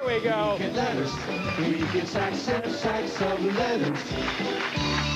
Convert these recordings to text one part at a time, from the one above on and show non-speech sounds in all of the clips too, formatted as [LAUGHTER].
Here we go. We get letters. We get sacks and sacks of letters.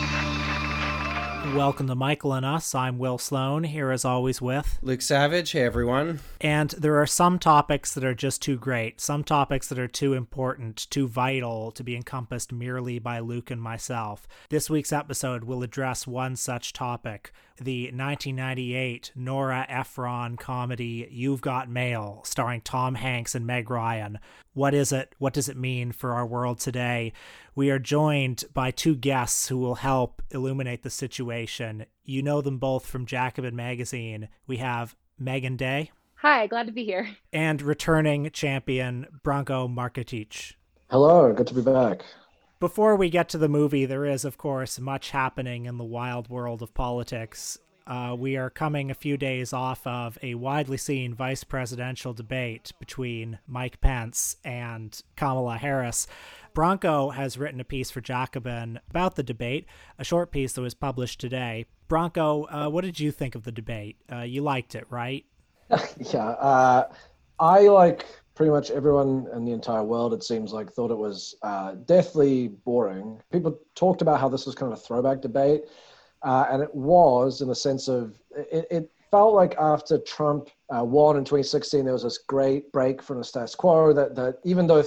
Welcome to Michael and Us. I'm Will Sloan, here as always with Luke Savage. Hey, everyone. And there are some topics that are just too great, some topics that are too important, too vital to be encompassed merely by Luke and myself. This week's episode will address one such topic the 1998 Nora Ephron comedy You've Got Mail, starring Tom Hanks and Meg Ryan. What is it? What does it mean for our world today? We are joined by two guests who will help illuminate the situation. You know them both from Jacobin Magazine. We have Meagan Day. Hi, glad to be here. And returning champion Branko Marcetic. Hello, good to be back. Before we get to the movie, there is, of course, much happening in the wild world of politics. Uh, we are coming a few days off of a widely seen vice presidential debate between Mike Pence and Kamala Harris. Branko has written a piece for Jacobin about the debate, a short piece that was published today. Branko, uh, what did you think of the debate? Uh, you liked it, right? [LAUGHS] yeah, uh, I like pretty much everyone in the entire world, it seems like, thought it was uh, deathly boring. People talked about how this was kind of a throwback debate, uh, and it was in the sense of it, it felt like after Trump uh, won in 2016, there was this great break from the status quo that, that even though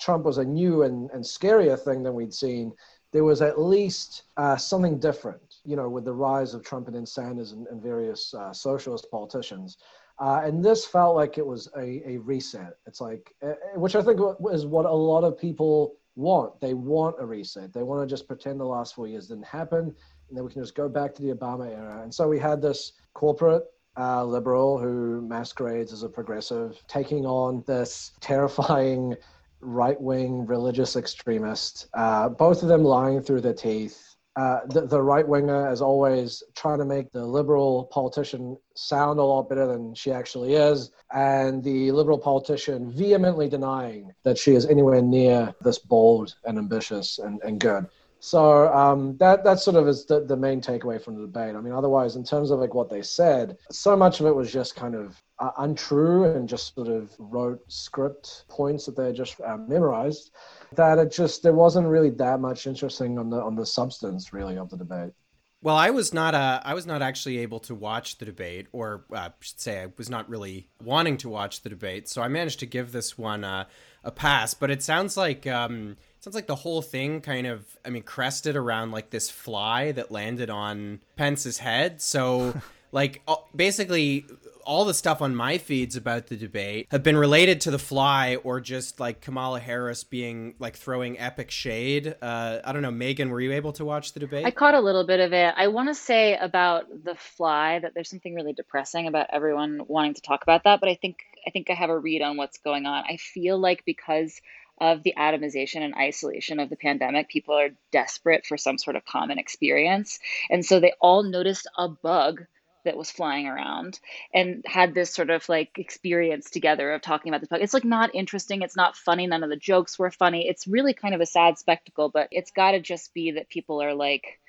Trump was a new and, and scarier thing than we'd seen, there was at least uh, something different, you know, with the rise of Trump and then Sanders and, and various uh, socialist politicians. Uh, and this felt like it was a, a reset. It's like, uh, which I think is what a lot of people want. They want a reset. They want to just pretend the last four years didn't happen, and then we can just go back to the Obama era. And so we had this corporate uh, liberal who masquerades as a progressive taking on this terrifying right wing religious extremist, uh, both of them lying through their teeth uh, the, the right winger, as always, trying to make the liberal politician sound a lot better than she actually is, and the liberal politician vehemently denying that she is anywhere near this bold and ambitious and, and good. So um, that that sort of is the, the main takeaway from the debate. I mean, otherwise, in terms of like what they said, so much of it was just kind of uh, untrue and just sort of rote script points that they just uh, memorized that it just there wasn't really that much interesting on the on the substance really of the debate. Well, I was not uh, I was not actually able to watch the debate, or uh, I should say, I was not really wanting to watch the debate. So I managed to give this one uh, a pass. But it sounds like um, sounds like the whole thing kind of, I mean, crested around like this fly that landed on Pence's head. So. [LAUGHS] like basically all the stuff on my feeds about the debate have been related to the fly or just like Kamala Harris being like throwing epic shade. Uh, I don't know, Meagan, were you able to watch the debate? I caught a little bit of it. I want to say about the fly that there's something really depressing about everyone wanting to talk about that, but I think I think I have a read on what's going on. I feel like because of the atomization and isolation of the pandemic, people are desperate for some sort of common experience. And so they all noticed a bug that was flying around and had this sort of like experience together of talking about this bug. It's like not interesting. It's not funny. None of the jokes were funny. It's really kind of a sad spectacle, but it's got to just be that people are like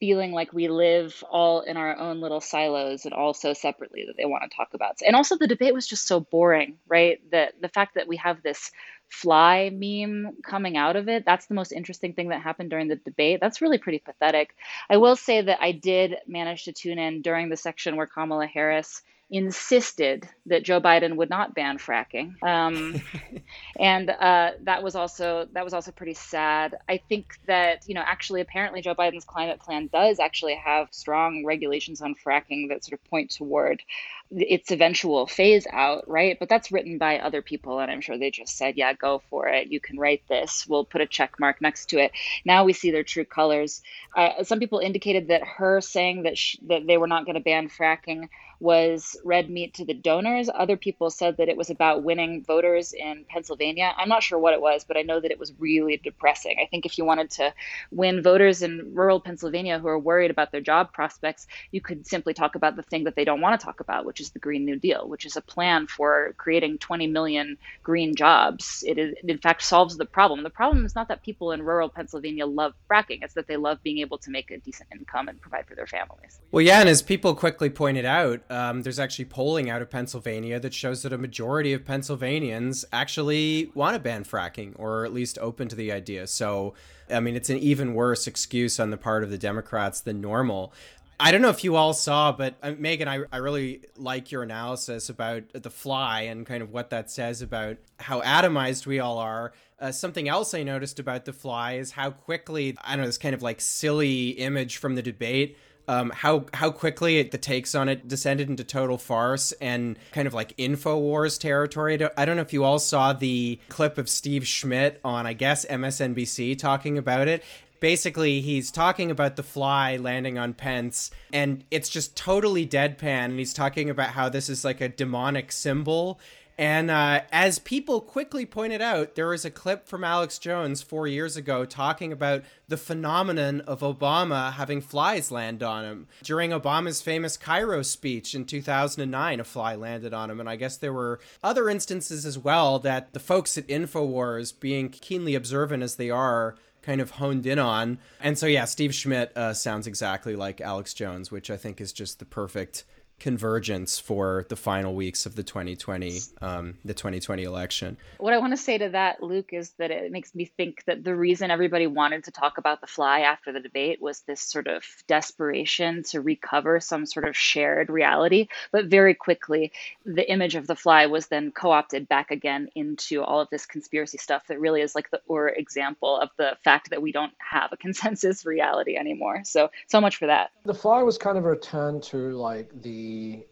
feeling like we live all in our own little silos and all so separately that they want to talk about. And also the debate was just so boring, right? That the fact that we have this fly meme coming out of it. That's the most interesting thing that happened during the debate. That's really pretty pathetic. I will say that I did manage to tune in during the section where Kamala Harris insisted that Joe Biden would not ban fracking, um, [LAUGHS] and uh, that was also that was also pretty sad. I think that you know actually apparently Joe Biden's climate plan does actually have strong regulations on fracking that sort of point toward its eventual phase out, right? But that's written by other people, and I'm sure they just said, "Yeah, go for it. You can write this. We'll put a check mark next to it." Now we see their true colors. Uh, some people indicated that her saying that sh- that they were not going to ban fracking was red meat to the donors. Other people said that it was about winning voters in Pennsylvania. I'm not sure what it was, but I know that it was really depressing. I think if you wanted to win voters in rural Pennsylvania who are worried about their job prospects, you could simply talk about the thing that they don't want to talk about, which is the Green New Deal, which is a plan for creating 20 million green jobs. It, is, it in fact solves the problem. The problem is not that people in rural Pennsylvania love fracking; it's that they love being able to make a decent income and provide for their families. Well, yeah, and as people quickly pointed out, um, there's actually polling out of Pennsylvania that shows that a majority of Pennsylvanians actually want to ban fracking, or at least open to the idea. So I mean, it's an even worse excuse on the part of the Democrats than normal. I don't know if you all saw, but uh, Meagan, I, I really like your analysis about The Fly and kind of what that says about how atomized we all are. Uh, something else I noticed about The Fly is how quickly, I don't know, this kind of like silly image from the debate um, how how quickly it, the takes on it descended into total farce and kind of like Infowars territory. I don't know if you all saw the clip of Steve Schmidt on I guess MSNBC talking about it. Basically, he's talking about the fly landing on Pence, and it's just totally deadpan. And he's talking about how this is like a demonic symbol, and uh, as people quickly pointed out, there was a clip from Alex Jones four years ago talking about the phenomenon of Obama having flies land on him. During Obama's famous Cairo speech in 2009, a fly landed on him. And I guess there were other instances as well that the folks at InfoWars, being keenly observant as they are, kind of honed in on. And so, yeah, Steve Schmidt uh, sounds exactly like Alex Jones, which I think is just the perfect convergence for the final weeks of the 2020 um, the 2020 election. What I want to say to that, Luke, is that it makes me think that the reason everybody wanted to talk about the fly after the debate was this sort of desperation to recover some sort of shared reality. But very quickly, the image of the fly was then co-opted back again into all of this conspiracy stuff that really is like the or example of the fact that we don't have a [LAUGHS] consensus reality anymore. So so much for that. The fly was kind of a return to like the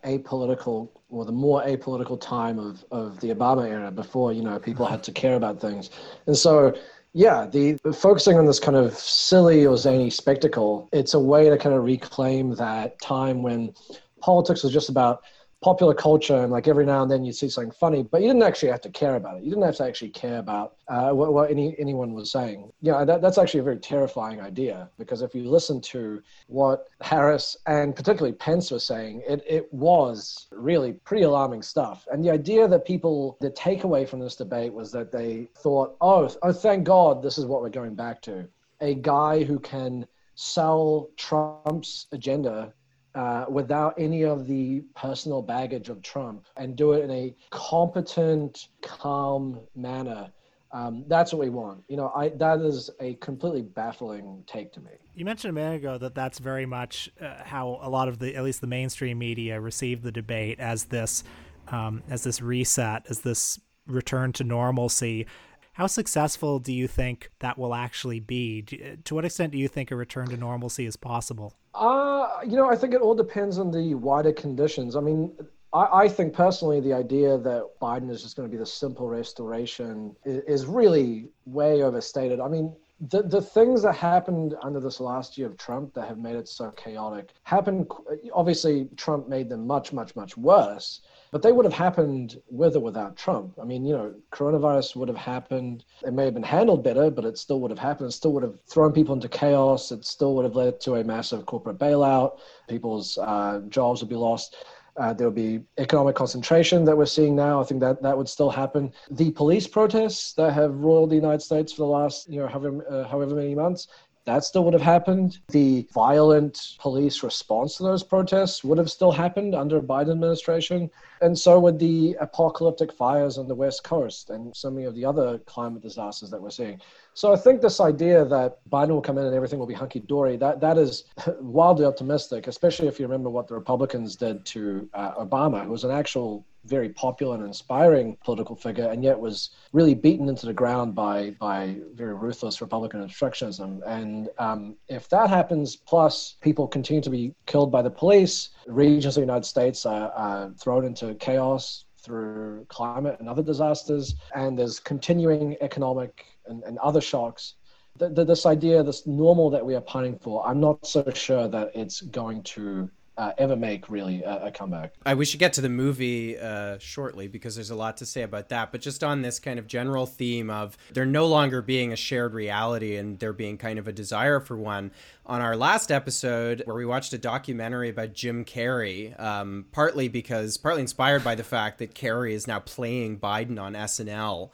apolitical or the more apolitical time of, of the Obama era before, you know, people had to care about things. And so, yeah, the focusing on this kind of silly or zany spectacle, it's a way to kind of reclaim that time when politics was just about popular culture and like every now and then you'd see something funny but you didn't actually have to care about it. You didn't have to actually care about uh, what, what, any anyone was saying. Yeah that, that's actually a very terrifying idea because if you listen to what harris and particularly pence was saying it, it was really pretty alarming stuff. And the idea that people the takeaway from this debate was that they thought oh oh thank god this is what we're going back to. A guy who can sell trump's agenda uh, without any of the personal baggage of Trump and do it in a competent, calm manner. Um, that's what we want. You know, I that is a completely baffling take to me. You mentioned a minute ago that that's very much uh, how a lot of the, at least the mainstream media, received the debate as this, um, as this reset, as this return to normalcy. How successful do you think that will actually be? To what extent do you think a return to normalcy is possible? Uh, you know, I think it all depends on the wider conditions. I mean, I, think personally, the idea that Biden is just going to be the simple restoration is really way overstated. I mean, the, the things that happened under this last year of Trump that have made it so chaotic happened. Obviously, Trump made them much, much, much worse but they would have happened with or without Trump. I mean, you know, coronavirus would have happened. It may have been handled better, but it still would have happened. It still would have thrown people into chaos. It still would have led to a massive corporate bailout. People's uh, jobs would be lost. Uh, there would be economic concentration that we're seeing now. I think that that would still happen. The police protests that have roiled the United States for the last, you know, however, uh, however many months, that still would have happened. The violent police response to those protests would have still happened under Biden administration. And so would the apocalyptic fires on the West Coast and so many of the other climate disasters that we're seeing. So I think this idea that Biden will come in and everything will be hunky dory, that, that is [LAUGHS] wildly optimistic, especially if you remember what the Republicans did to uh, Obama, who was an actual very popular and inspiring political figure, and yet was really beaten into the ground by by very ruthless Republican obstructionism. And um, if that happens, plus people continue to be killed by the police, regions of the United States are, are thrown into chaos through climate and other disasters, and there's continuing economic and, and other shocks. The, the, this idea, this normal that we are pining for, I'm not so sure that it's going to uh, ever make really a, a comeback. I we should get to the movie uh, shortly because there's a lot to say about that. But just on this kind of general theme of there no longer being a shared reality and there being kind of a desire for one. On our last episode, where we watched a documentary about Jim Carrey, um, partly because partly inspired by the fact that Carrey is now playing Biden on SNL.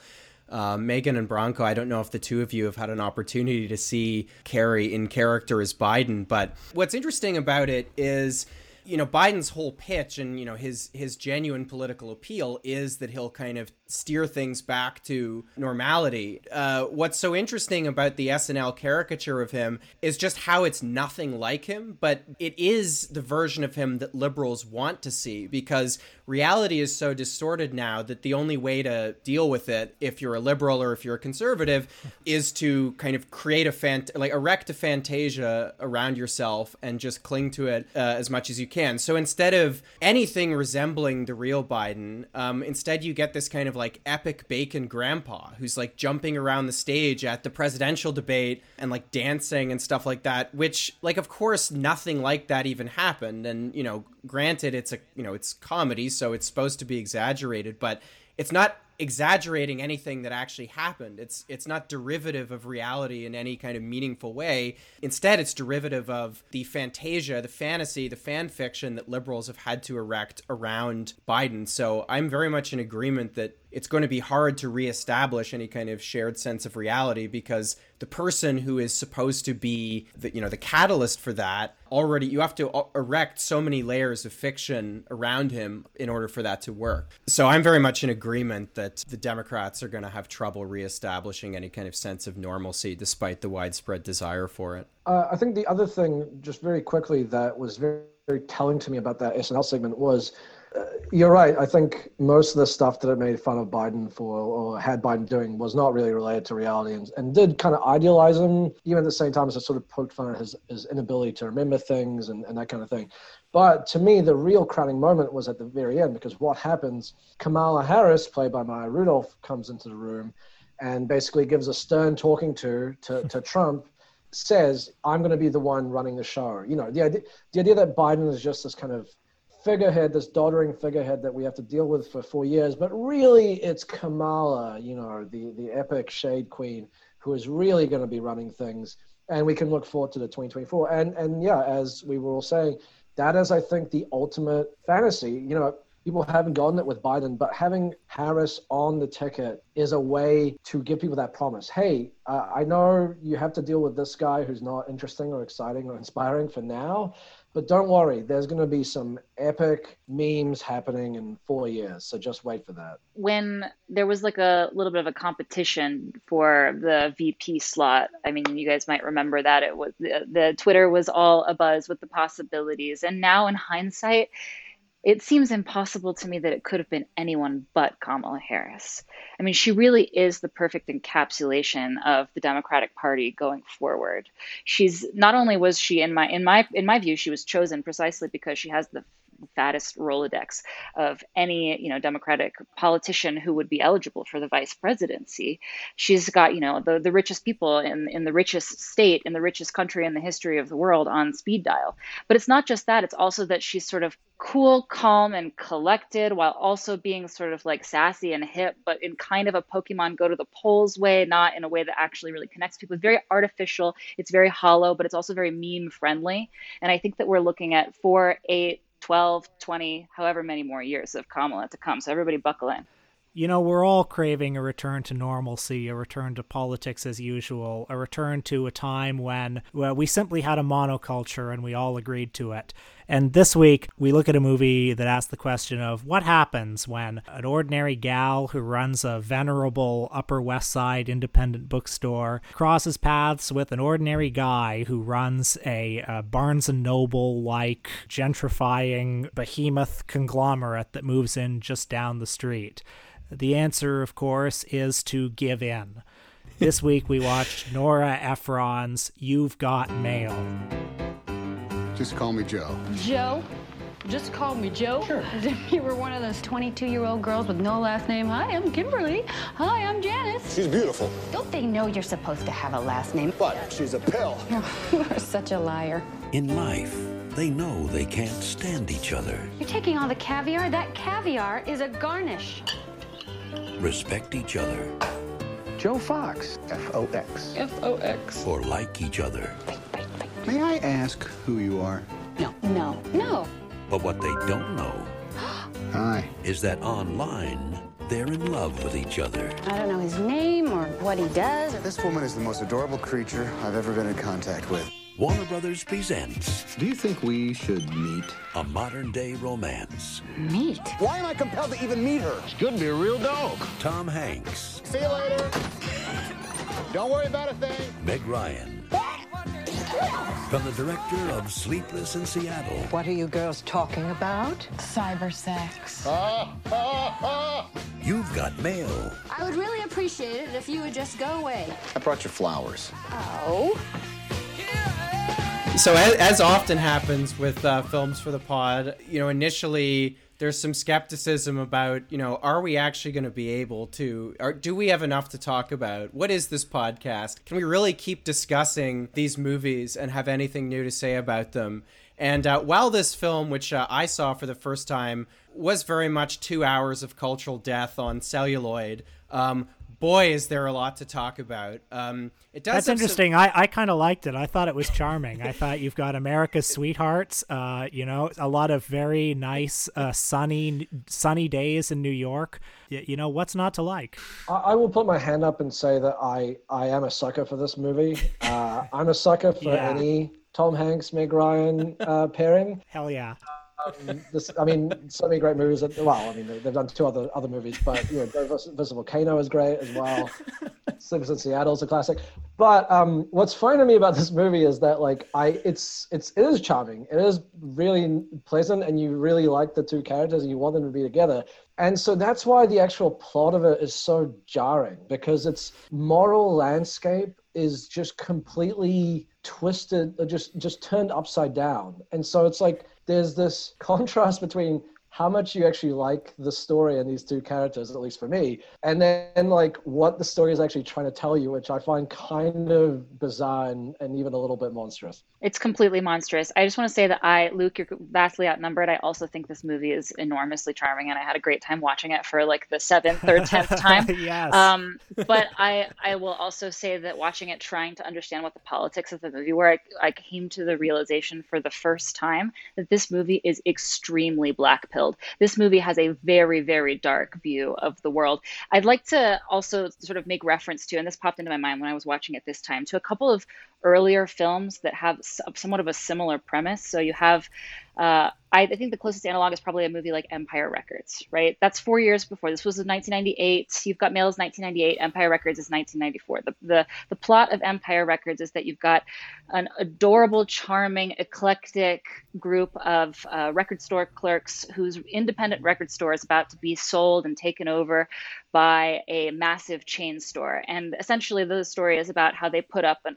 Uh, Meagan and Branko, I don't know if the two of you have had an opportunity to see Carrey in character as Biden, but what's interesting about it is you know Biden's whole pitch and you know his his genuine political appeal is that he'll kind of steer things back to normality. Uh, what's so interesting about the SNL caricature of him is just how it's nothing like him, but it is the version of him that liberals want to see because reality is so distorted now that the only way to deal with it, if you're a liberal or if you're a conservative, is to kind of create a fant like erect a fantasia around yourself and just cling to it uh, as much as you can. So instead of anything resembling the real Biden, um, instead you get this kind of like epic bacon grandpa who's like jumping around the stage at the presidential debate and like dancing and stuff like that which like of course nothing like that even happened. And you know granted it's a you know it's comedy so it's supposed to be exaggerated but it's not exaggerating anything that actually happened. It's it's not derivative of reality in any kind of meaningful way. Instead, it's derivative of the fantasia, the fantasy, the fan fiction that liberals have had to erect around Biden. So I'm very much in agreement that it's going to be hard to reestablish any kind of shared sense of reality because the person who is supposed to be the you know the catalyst for that already you have to erect so many layers of fiction around him in order for that to work. So I'm very much in agreement that the Democrats are going to have trouble reestablishing any kind of sense of normalcy despite the widespread desire for it. Uh, I think the other thing, just very quickly, that was very, very telling to me about that SNL segment was uh, you're right. I think most of the stuff that it made fun of Biden for or had Biden doing was not really related to reality and, and did kind of idealize him, even at the same time as it sort of poked fun at his, his inability to remember things and, and that kind of thing. But to me, the real crowning moment was at the very end because what happens, Kamala Harris, played by Maya Rudolph, comes into the room and basically gives a stern talking to to, to [LAUGHS] Trump says, I'm going to be the one running the show. You know, the idea, the idea that Biden is just this kind of figurehead, this doddering figurehead that we have to deal with for four years. But really, it's Kamala, you know, the, the epic shade queen, who is really going to be running things. And we can look forward to the 2024. And, and yeah, as we were all saying, that is, I think, the ultimate fantasy. You know, people haven't gotten it with Biden, but having Harris on the ticket is a way to give people that promise. Hey, uh, I know you have to deal with this guy who's not interesting or exciting or inspiring for now, but don't worry, there's going to be some epic memes happening in four years. So just wait for that. When there was like a little bit of a competition for the VP slot, I mean, you guys might remember that it was the, the Twitter was all abuzz with the possibilities. And now in hindsight, it seems impossible to me that it could have been anyone but Kamala Harris. I mean, she really is the perfect encapsulation of the Democratic Party going forward. She's not only was she in my in my in my view she was chosen precisely because she has the fattest Rolodex of any, you know, Democratic politician who would be eligible for the vice presidency. She's got, you know, the, the richest people in, in the richest state, in the richest country in the history of the world on speed dial. But it's not just that, it's also that she's sort of cool, calm, and collected while also being sort of like sassy and hip, but in kind of a Pokemon go to the polls way, not in a way that actually really connects people. It's very artificial, it's very hollow, but it's also very meme friendly. And I think that we're looking at four, eight, 12, 20, however many more years of Kamala to come. So everybody buckle in. You know, we're all craving a return to normalcy, a return to politics as usual, a return to a time when well, we simply had a monoculture and we all agreed to it. And this week, we look at a movie that asks the question of what happens when an ordinary gal who runs a venerable Upper West Side independent bookstore crosses paths with an ordinary guy who runs a, a Barnes and Noble like gentrifying behemoth conglomerate that moves in just down the street. The answer, of course, is to give in. This week we watched Nora Ephron's You've Got Mail. Just call me Joe. Joe? Just call me Joe? Sure. As [LAUGHS] if you were one of those 22 year old girls with no last name. Hi, I'm Kimberly. Hi, I'm Janice. She's beautiful, Don't they know you're supposed to have a last name? but she's a pill. [LAUGHS] You are such a liar. In life, they know they can't stand each other. You're taking all the caviar? That caviar is a garnish. Respect each other. Joe Fox, F O X. F O X. Or like each other. May I ask who you are? No, no, no. But what they don't know [GASPS] Hi. is that online, they're in love with each other. I don't know his name or what he does. This woman is the most adorable creature I've ever been in contact with. Warner Brothers presents Do you think we should meet? a modern day romance. Meet? Why am I compelled to even meet her? She could be a real dog. Tom Hanks, See you later. Don't worry about a thing. Meg Ryan. From the director of Sleepless in Seattle, What are you girls talking about? Cyber sex. [LAUGHS] you've got mail. I would really appreciate it if you would just go away. I brought you flowers. Oh. So as, as often happens with uh, films for the pod, you know, initially there's some skepticism about, you know, are we actually going to be able to, or do we have enough to talk about? What is this podcast? Can we really keep discussing these movies and have anything new to say about them? And uh, while this film, which uh, I saw for the first time, was very much two hours of cultural death on celluloid, um, boy, is there a lot to talk about. Um, it does That's have some- interesting. I, I kind of liked it. I thought it was charming. I thought you've got America's sweethearts. Uh, you know, a lot of very nice, uh, sunny, sunny days in New York. Y- you know, what's not to like? I, I will put my hand up and say that I I am a sucker for this movie. Uh, I'm a sucker for [LAUGHS] Yeah. any Tom Hanks Meg Ryan uh, pairing. Hell yeah. This, I mean, so many great movies. That, well, I mean, they- they've done two other other movies, but you know, vs. Volcano is great as well. [LAUGHS] Sleepless in Seattle is a classic. But um, what's funny to me about this movie is that like I, it's it's it is charming. It is really pleasant, and you really like the two characters, and you want them to be together. And so that's why the actual plot of it is so jarring because its moral landscape is just completely twisted, uh, just just turned upside down. And so it's like there's this contrast between how much you actually like the story and these two characters, at least for me, and then like what the story is actually trying to tell you, which I find kind of bizarre and, and even a little bit monstrous. It's completely monstrous. I just want to say that I, Luke, you're vastly outnumbered. I also think this movie is enormously charming, and I had a great time watching it for like the seventh or tenth time. [LAUGHS] yes. Um, but I, I will also say that watching it, trying to understand what the politics of the movie were, I, I came to the realization for the first time that this movie is extremely black This movie has a very, very dark view of the world. I'd like to also sort of make reference to, and this popped into my mind when I was watching it this time, to a couple of earlier films that have somewhat of a similar premise. So you have uh, I, think the closest analog is probably a movie like Empire Records, right? That's four years before. This was in 1998. You've got Mail is 1998. Empire Records is 1994. The, the the plot of Empire Records is that you've got an adorable, charming, eclectic group of uh, record store clerks whose independent record store is about to be sold and taken over by a massive chain store. And essentially, the story is about how they put up an,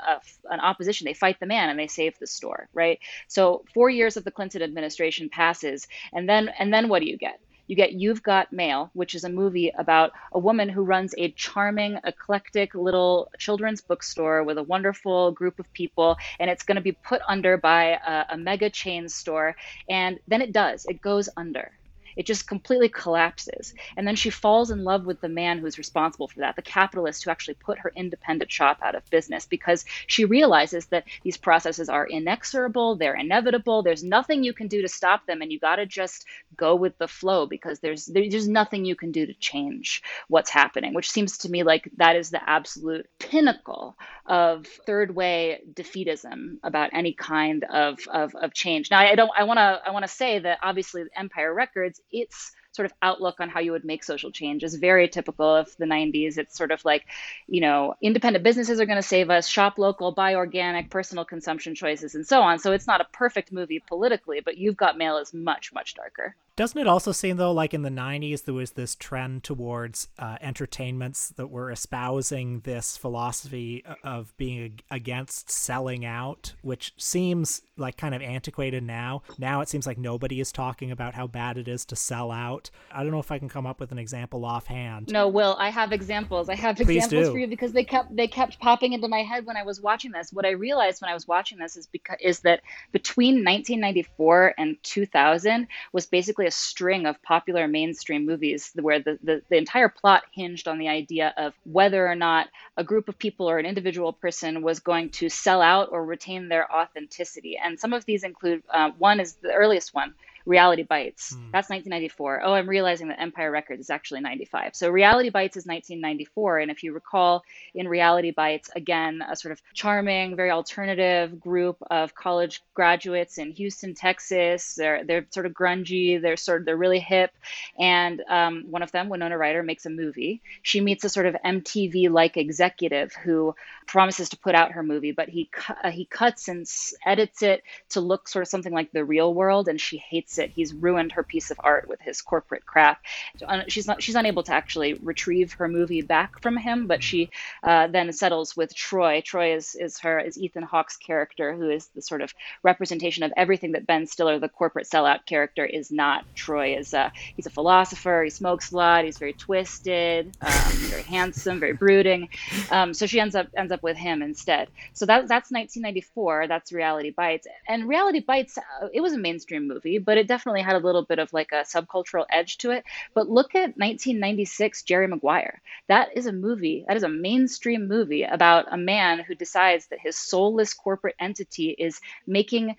an opposition. They fight the man and they save the store, right? So four years of the Clinton administration passes, and then and then what do you get? You get You've Got Mail, which is a movie about a woman who runs a charming, eclectic little children's bookstore with a wonderful group of people, and it's going to be put under by a, a mega chain store. And then it does, it goes under. It just completely collapses. And then she falls in love with the man who's responsible for that, the capitalist who actually put her independent shop out of business because she realizes that these processes are inexorable, they're inevitable, there's nothing you can do to stop them, and you got to just go with the flow because there's there's nothing you can do to change what's happening, which seems to me like that is the absolute pinnacle of third way defeatism about any kind of, of, of change. Now I don't I wanna I wanna say that obviously Empire Records, its sort of outlook on how you would make social change is very typical of the 90s. It's sort of like, you know, independent businesses are going to save us, shop local, buy organic, personal consumption choices, and so on. So it's not a perfect movie politically, but You've Got Mail is much, much darker. Doesn't it also seem though, like in the '90s, there was this trend towards uh, entertainments that were espousing this philosophy of being against selling out, which seems like kind of antiquated now. Now it seems like nobody is talking about how bad it is to sell out. Out. I don't know if I can come up with an example offhand. No, Will, I have examples. I have Please examples do. for you because they kept they kept popping into my head when I was watching this. What I realized when I was watching this is because is that between 1994 and 2000 was basically a string of popular mainstream movies where the, the, the entire plot hinged on the idea of whether or not a group of people or an individual person was going to sell out or retain their authenticity. And some of these include uh, one is the earliest one, Reality Bites. That's 1994. Oh, I'm realizing that Empire Records is actually 95. So Reality Bites is 1994. And if you recall, in Reality Bites, again, a sort of charming, very alternative group of college graduates in Houston, Texas. They're they're sort of grungy. They're sort of they're really hip. And um, one of them, Winona Ryder, makes a movie. She meets a sort of MTV-like executive who promises to put out her movie, but he cu- uh, he cuts and s- edits it to look sort of something like the real world, and she hates it. He's ruined her piece of art with his corporate crap. She's not she's unable to actually retrieve her movie back from him, but she uh, then settles with Troy. Troy is is her is Ethan Hawke's character, who is the sort of representation of everything that Ben Stiller, the corporate sellout character, is not. Troy is uh, he's a philosopher. He smokes a lot. He's very twisted, um, very handsome, very brooding. Um, so she ends up ends up with him instead. So that that's 1994. That's Reality Bites, and Reality Bites. Uh, it was a mainstream movie, but it definitely had a little bit of like a subcultural edge to it. But look at 1996, Jerry Maguire. That is a movie. That is a mainstream movie about a man who decides that his soulless corporate entity is making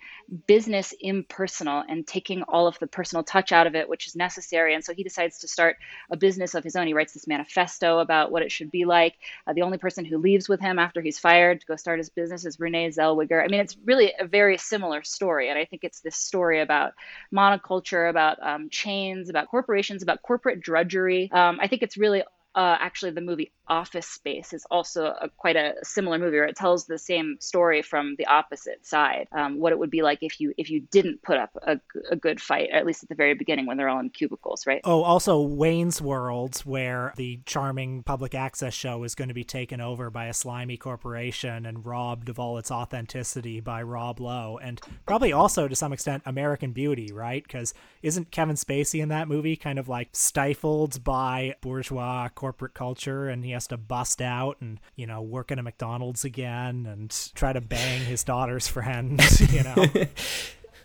business impersonal and taking all of the personal touch out of it, which is necessary. And so he decides to start a business of his own. He writes this manifesto about what it should be like. Uh, the only person who leaves with him after he's fired to go start his business is Renee Zellweger. I mean, it's really a very similar story. And I think it's this story about monoculture, about um, chains, about corporations, about corporate drudgery. Um, I think it's really uh, actually the movie Office Space is also a, quite a similar movie, where it tells the same story from the opposite side. Um, what it would be like if you if you didn't put up a, a good fight, at least at the very beginning when they're all in cubicles, right? Oh, also Wayne's World, where the charming public access show is going to be taken over by a slimy corporation and robbed of all its authenticity by Rob Lowe, and probably also to some extent American Beauty, right? Because isn't Kevin Spacey in that movie kind of like stifled by bourgeois corporate culture, and he has to bust out and you know work in a McDonald's again and try to bang his [LAUGHS] daughter's friend, [LAUGHS] you know?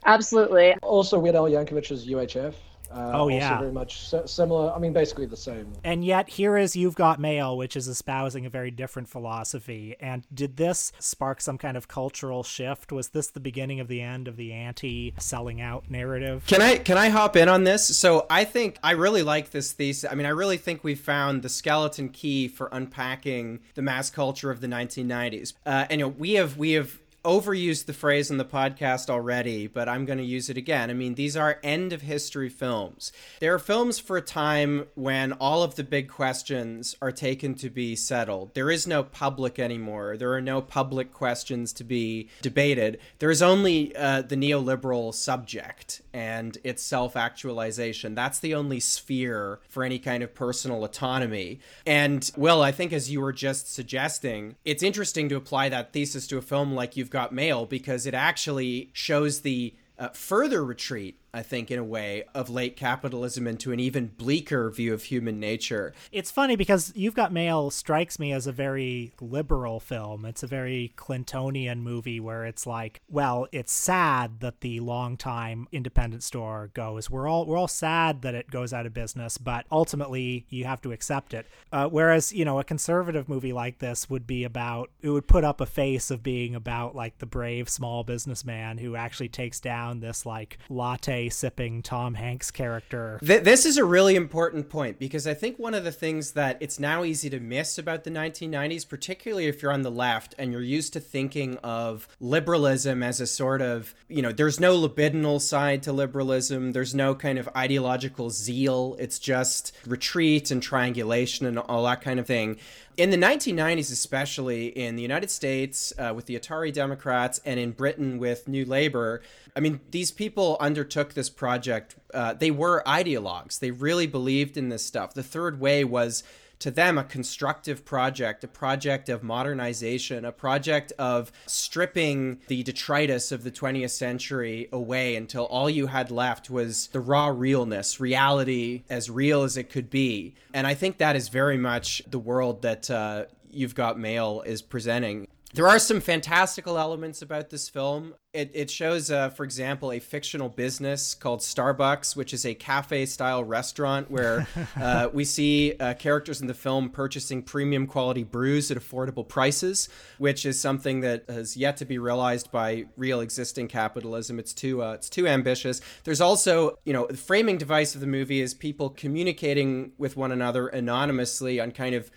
Absolutely. Also, Weird Al Yankovic's UHF. Uh, Oh, also yeah. very much similar. I mean, basically the same. And yet, here is You've Got Mail, which is espousing a very different philosophy. And did this spark some kind of cultural shift? Was this the beginning of the end of the anti selling out narrative? Can I can I hop in on this? So I think I really like this thesis. I mean, I really think we found the skeleton key for unpacking the mass culture of the 1990s. Uh, and you know, we have we have overused the phrase in the podcast already, but I'm going to use it again. I mean, these are end of history films. They are films for a time when all of the big questions are taken to be settled. There is no public anymore. There are no public questions to be debated. There is only uh, the neoliberal subject and its self actualization. That's the only sphere for any kind of personal autonomy. And, Will, I think as you were just suggesting, it's interesting to apply that thesis to a film like You've Got Mail because it actually shows the uh, further retreat, I think, in a way, of late capitalism into an even bleaker view of human nature. It's funny because You've Got Mail strikes me as a very liberal film. It's a very Clintonian movie where it's like, well, it's sad that the longtime independent store goes. We're all we're all sad that it goes out of business, but ultimately you have to accept it. Uh, whereas you know a conservative movie like this would be about it would put up a face of being about like the brave small businessman who actually takes down this like latte sipping Tom Hanks character. Th- this is a really important point because I think one of the things that it's now easy to miss about the 1990s, particularly if you're on the left and you're used to thinking of liberalism as a sort of, you know, there's no libidinal side to liberalism, there's no kind of ideological zeal, it's just retreat and triangulation and all that kind of thing. In the 1990s, especially in the United States uh, with the Atari Democrats and in Britain with New Labour, I mean, these people undertook this project. Uh, they were ideologues. They really believed in this stuff. The third way was to them a constructive project, a project of modernization, a project of stripping the detritus of the 20th century away until all you had left was the raw realness, reality as real as it could be. And I think that is very much the world that uh, You've Got Mail is presenting. There are some fantastical elements about this film. It, it shows, uh, for example, a fictional business called Starbucks, which is a cafe style restaurant where [LAUGHS] uh, we see uh, characters in the film purchasing premium quality brews at affordable prices, which is something that has yet to be realized by real existing capitalism. It's too uh, it's too ambitious. There's also, you know, the framing device of the movie is people communicating with one another anonymously on kind of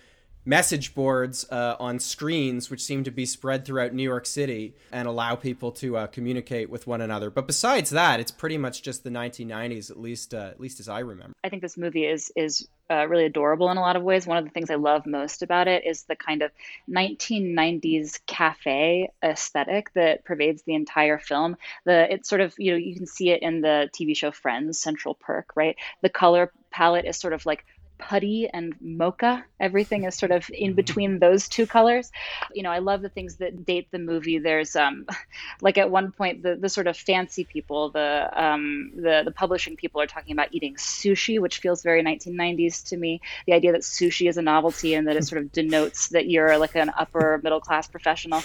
message boards uh, on screens, which seem to be spread throughout New York City and allow people to uh, communicate with one another. But besides that, it's pretty much just the 1990s, at least uh, at least as I remember. I think this movie is is uh, really adorable in a lot of ways. One of the things I love most about it is the kind of 1990s cafe aesthetic that pervades the entire film. The it's sort of you know you can see it in the TV show Friends, Central Perk, right? The color palette is sort of like putty and mocha. Everything is sort of in mm-hmm. between those two colors. You know, I love the things that date the movie. There's um, [LAUGHS] like at one point the the sort of fancy people, the um, the the publishing people are talking about eating sushi, which feels very 1990s to me. The idea that sushi is a novelty and that it sort of denotes that you're like an upper middle class professional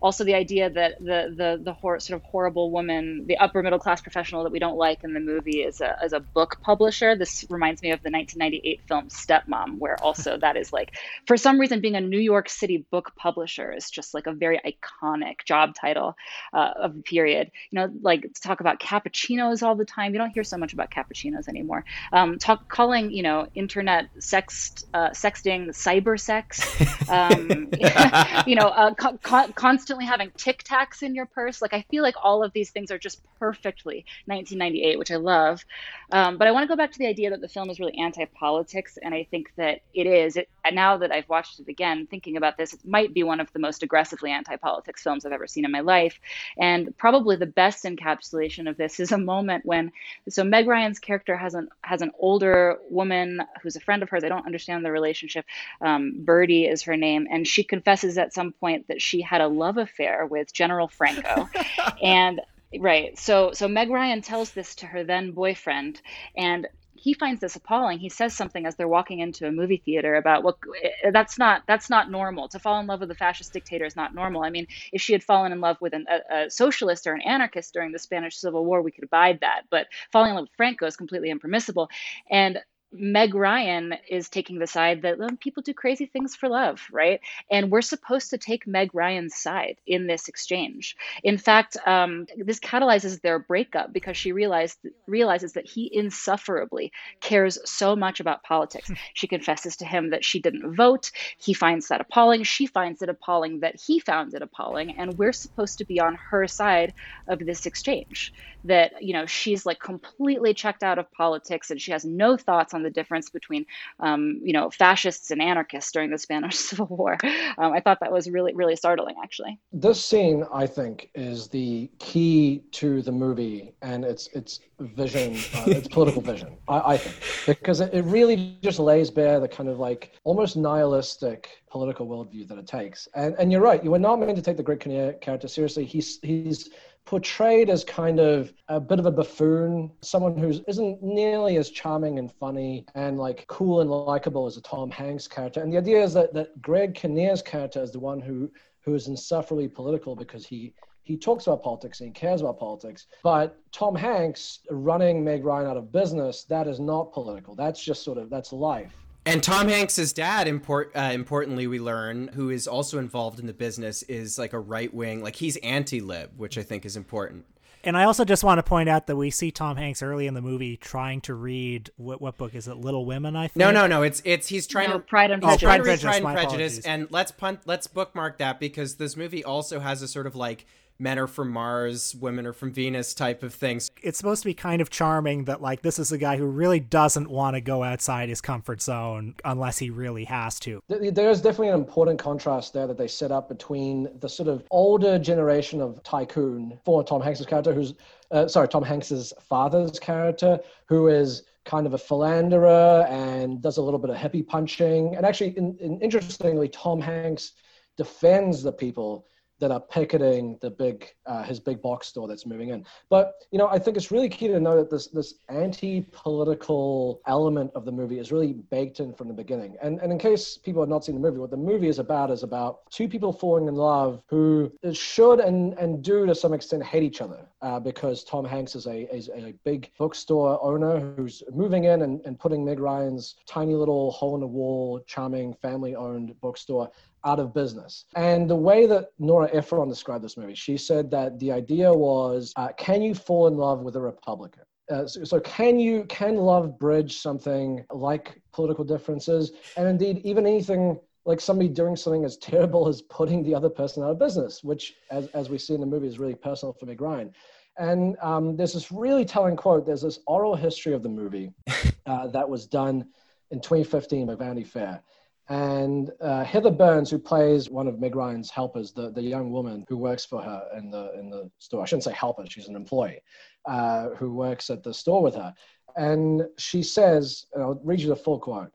also the idea that the the the hor- sort of horrible woman, the upper middle class professional that we don't like in the movie is a is a book publisher. This reminds me of the 1998 film Stepmom, where also [LAUGHS] that is like for some reason being a New York City book publisher is just like a very iconic job title uh, of the period. You know, like to talk about cappuccinos all the time. You don't hear so much about cappuccinos anymore. Um, talk calling you know internet sext uh, sexting cyber sex. [LAUGHS] Um, [LAUGHS] you know, uh, con- con- constantly having Tic Tacs in your purse. Like I feel like all of these things are just perfectly 1998, which I love. Um, but I want to go back to the idea that the film is really anti-politics, and I think that it is. It, now that I've watched it again, thinking about this, it might be one of the most aggressively anti-politics films I've ever seen in my life, and probably the best encapsulation of this [LAUGHS] is a moment when so Meg Ryan's character has an has an older woman who's a friend of hers. I don't understand the relationship. Um, Birdie is her name, and she confesses at some point that she had a love affair with General Franco. [LAUGHS] and right, so so Meg Ryan tells this to her then boyfriend, and he finds this appalling. He says something as they're walking into a movie theater about, well, eh, that's not that's not normal. To fall in love with a fascist dictator is not normal. I mean, if she had fallen in love with an, a, a, socialist or an anarchist during the Spanish Civil War, we could abide that. But falling in love with Franco is completely impermissible. And Meg Ryan is taking the side that well, people do crazy things for love, right? And we're supposed to take Meg Ryan's side in this exchange. In fact, um, this catalyzes their breakup because she realized realizes that he insufferably cares so much about politics. she confesses to him that she didn't vote. He finds that appalling. She finds it appalling that he found it appalling, and we're supposed to be on her side of this exchange. That you know she's like completely checked out of politics and she has no thoughts on the difference between, um, you know, fascists and anarchists during the Spanish [LAUGHS] Civil War. Um, I thought that was really, really startling, actually. This scene, I think, is the key to the movie and its its vision, uh, its political [LAUGHS] vision. I, I think because it, it really just lays bare the kind of like almost nihilistic political worldview that it takes. And and you're right, you were not meant to take the Kinnear character seriously. He's he's portrayed as kind of a bit of a buffoon, someone who isn't nearly as charming and funny and like cool and likable as a Tom Hanks character. And the idea is that, that Greg Kinnear's character is the one who who is insufferably political because he he talks about politics and he cares about politics. But Tom Hanks running Meg Ryan out of business, that is not political. That's just sort of that's life. And Tom Hanks's dad, import, uh, importantly, we learn, who is also involved in the business, is like a right wing, like he's anti-lib, which I think is important. And I also just want to point out that we see Tom Hanks early in the movie trying to read what what book is it? Little Women, I think. No, no, no. It's it's he's trying no, to Pride and Prejudice. Pride, Pride and Prejudice. And let's punt, let's bookmark that because this movie also has a sort of like men are from Mars, women are from Venus type of things. It's supposed to be kind of charming that like this is a guy who really doesn't want to go outside his comfort zone unless he really has to. There's definitely an important contrast there that they set up between the sort of older generation of tycoon for Tom Hanks's character, who's uh, sorry, Tom Hanks's father's character, who is kind of a philanderer and does a little bit of hippie punching. And actually, in, in, interestingly, Tom Hanks defends the people that are picketing the big uh, his big box store that's moving in. But you know, I think it's really key to know that this this anti-political element of the movie is really baked in from the beginning. And and in case people have not seen the movie, what the movie is about is about two people falling in love who should and and do to some extent hate each other uh, because Tom Hanks is a, is a big bookstore owner who's moving in and, and putting Meg Ryan's tiny little hole in the wall, charming family owned bookstore out of business. And the way that Nora Ephron described this movie, she said that the idea was uh, can you fall in love with a Republican? Uh, so, so, can you can love bridge something like political differences and indeed even anything like somebody doing something as terrible as putting the other person out of business which as, as we see in the movie is really personal for meg ryan and um, there's this really telling quote there's this oral history of the movie [LAUGHS] uh, that was done in 2015 by vanity fair and uh, Heather Burns, who plays one of Meg Ryan's helpers, the, the young woman who works for her in the in the store. I shouldn't say helper; she's an employee uh, who works at the store with her. And she says, and I'll read you the full quote.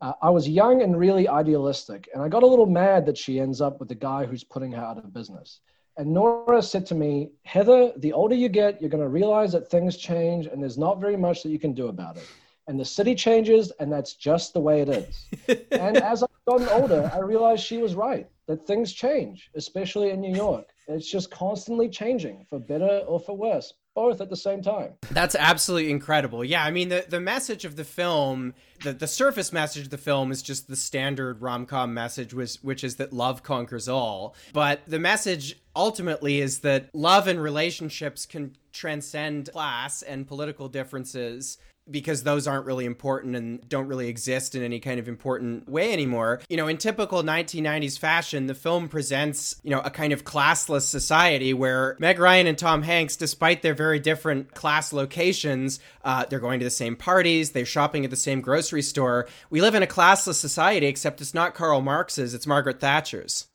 Uh, I was young and really idealistic, and I got a little mad that she ends up with the guy who's putting her out of business. And Nora said to me, Heather, the older you get, you're going to realize that things change, and there's not very much that you can do about it and the city changes, and that's just the way it is. [LAUGHS] and as I've gotten older, I realized she was right that things change, especially in New York. It's just constantly changing for better or for worse, both at the same time. That's absolutely incredible. Yeah, I mean the the message of the film, the the surface message of the film is just the standard rom-com message which which is that love conquers all. But the message ultimately is that love and relationships can transcend class and political differences because those aren't really important and don't really exist in any kind of important way anymore. You know, in typical 1990s fashion, the film presents, you know, a kind of classless society where Meg Ryan and Tom Hanks, despite their very different class locations, uh, they're going to the same parties, they're shopping at the same grocery store. We live in a classless society, except it's not Karl Marx's, it's Margaret Thatcher's.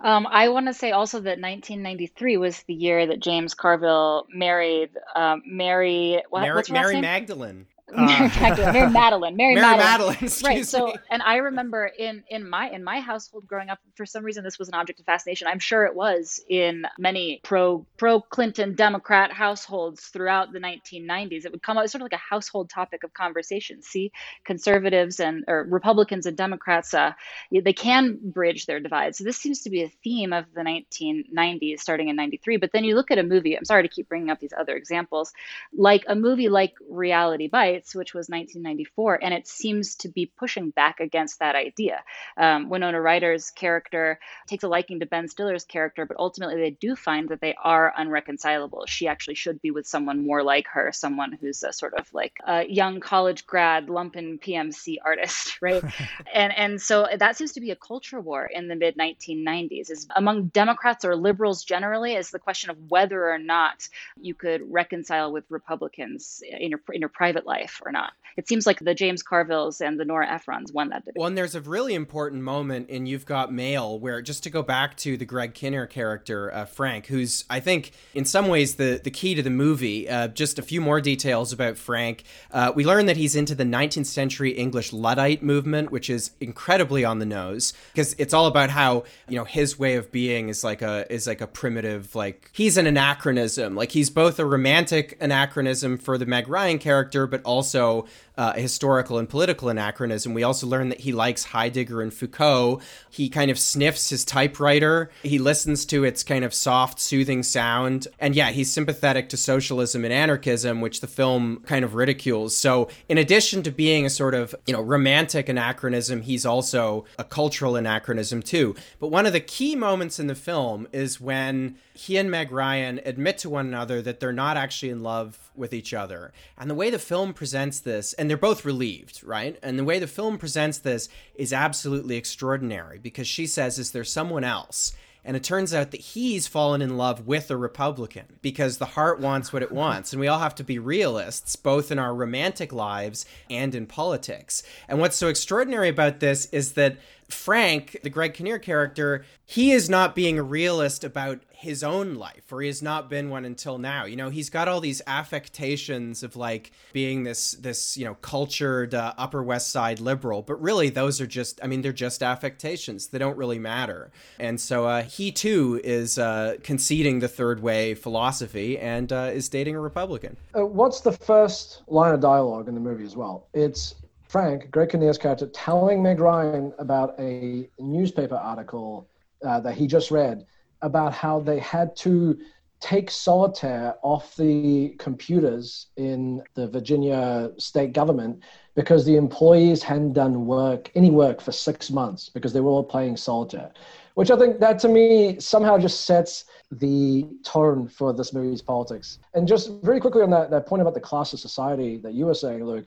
Um, I want to say also that 1993 was the year that James Carville married um, Mary. What, Mary, Mary? Magdalene. [LAUGHS] Mary Mary [LAUGHS] Matalin, Mary, Mary Matalin. Matalin, [LAUGHS] right. So, me. and I remember in in my in my household growing up, for some reason this was an object of fascination. I'm sure it was in many pro pro Clinton Democrat households throughout the 1990s. It would come out sort of like a household topic of conversation. See, conservatives and or Republicans and Democrats, uh, they can bridge their divides. So this seems to be a theme of the 1990s, starting in '93. But then you look at a movie. I'm sorry to keep bringing up these other examples, like a movie like Reality Bites which was 1994, and it seems to be pushing back against that idea. Um, Winona Ryder's character takes a liking to Ben Stiller's character, but ultimately they do find that they are unreconcilable. She actually should be with someone more like her, someone who's a sort of like a young college grad lumpen PMC artist, [LAUGHS] right? [LAUGHS] and and so that seems to be a culture war in the mid 1990s, is among Democrats or liberals generally, is the question of whether or not you could reconcile with Republicans in your in your private life life or not. It seems like the James Carvilles and the Nora Ephrons won that debate. Well, and there's a really important moment in You've Got Mail where, just to go back to the Greg Kinnear character, uh, Frank, who's, I think, in some ways the, the key to the movie. Uh, just a few more details about Frank. Uh, we learn that he's into the 19th century English Luddite movement, which is incredibly on the nose because it's all about how, you know, his way of being is like a is like a primitive, like he's an anachronism. Like he's both a romantic anachronism for the Meg Ryan character, but also also uh, historical and political anachronism. We also learn that he likes Heidegger and Foucault. He kind of sniffs his typewriter. He listens to its kind of soft, soothing sound. And yeah, he's sympathetic to socialism and anarchism, which the film kind of ridicules. So, in addition to being a sort of, you know, romantic anachronism, he's also a cultural anachronism too. But one of the key moments in the film is when he and Meg Ryan admit to one another that they're not actually in love with each other. And the way the film presents this, and they're both relieved, right? And the way the film presents this is absolutely extraordinary because she says, Is there someone else? And it turns out that he's fallen in love with a Republican because the heart wants what it wants. And we all have to be realists, both in our romantic lives and in politics. And what's so extraordinary about this is that Frank, the Greg Kinnear character, he is not being a realist about his own life, or he has not been one until now. You know, he's got all these affectations of like being this this you know cultured uh, Upper West Side liberal, but really those are just I mean they're just affectations. They don't really matter. And so uh, he too is uh, conceding the third way philosophy and uh, is dating a Republican. Uh, what's the first line of dialogue in the movie as well? It's Frank, Greg Kinnear's character, telling Meg Ryan about a newspaper article uh, that he just read about how they had to take solitaire off the computers in the Virginia state government because the employees hadn't done work, any work for six months because they were all playing solitaire. Which I think that to me somehow just sets the tone for this movie's politics. And just very quickly on that, that point about the class of society that you were saying, Luke,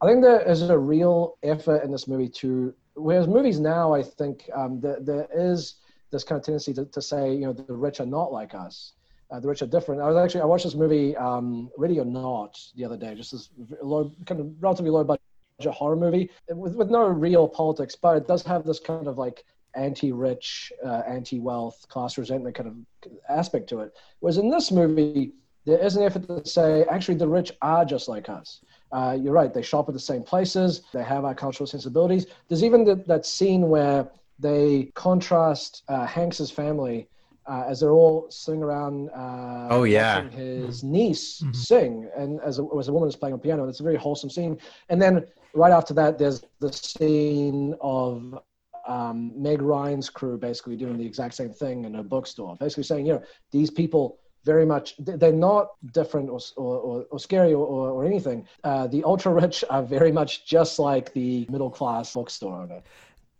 I think there is a real effort in this movie to, whereas movies now, I think um, there, there is this kind of tendency to, to say, you know, the rich are not like us. Uh, the rich are different. I was actually, I watched this movie, um, Ready or Not, the other day, just this low, kind of relatively low budget horror movie with, with no real politics, but it does have this kind of like anti-rich, uh, anti-wealth, class resentment kind of aspect to it. Whereas in this movie, there is an effort to say, actually, the rich are just like us. Uh, you're right. They shop at the same places. They have our cultural sensibilities. There's even the, that scene where they contrast uh, Hanks's family uh, as they're all sitting around. Uh, oh yeah, his niece mm-hmm. sing, and as a, as a woman is playing on piano. It's a very wholesome scene. And then right after that, there's the scene of um, Meg Ryan's crew basically doing the exact same thing in a bookstore, basically saying, you know, these people very much they're not different or, or, or scary or, or, anything uh, the ultra rich are very much just like the middle class bookstore owner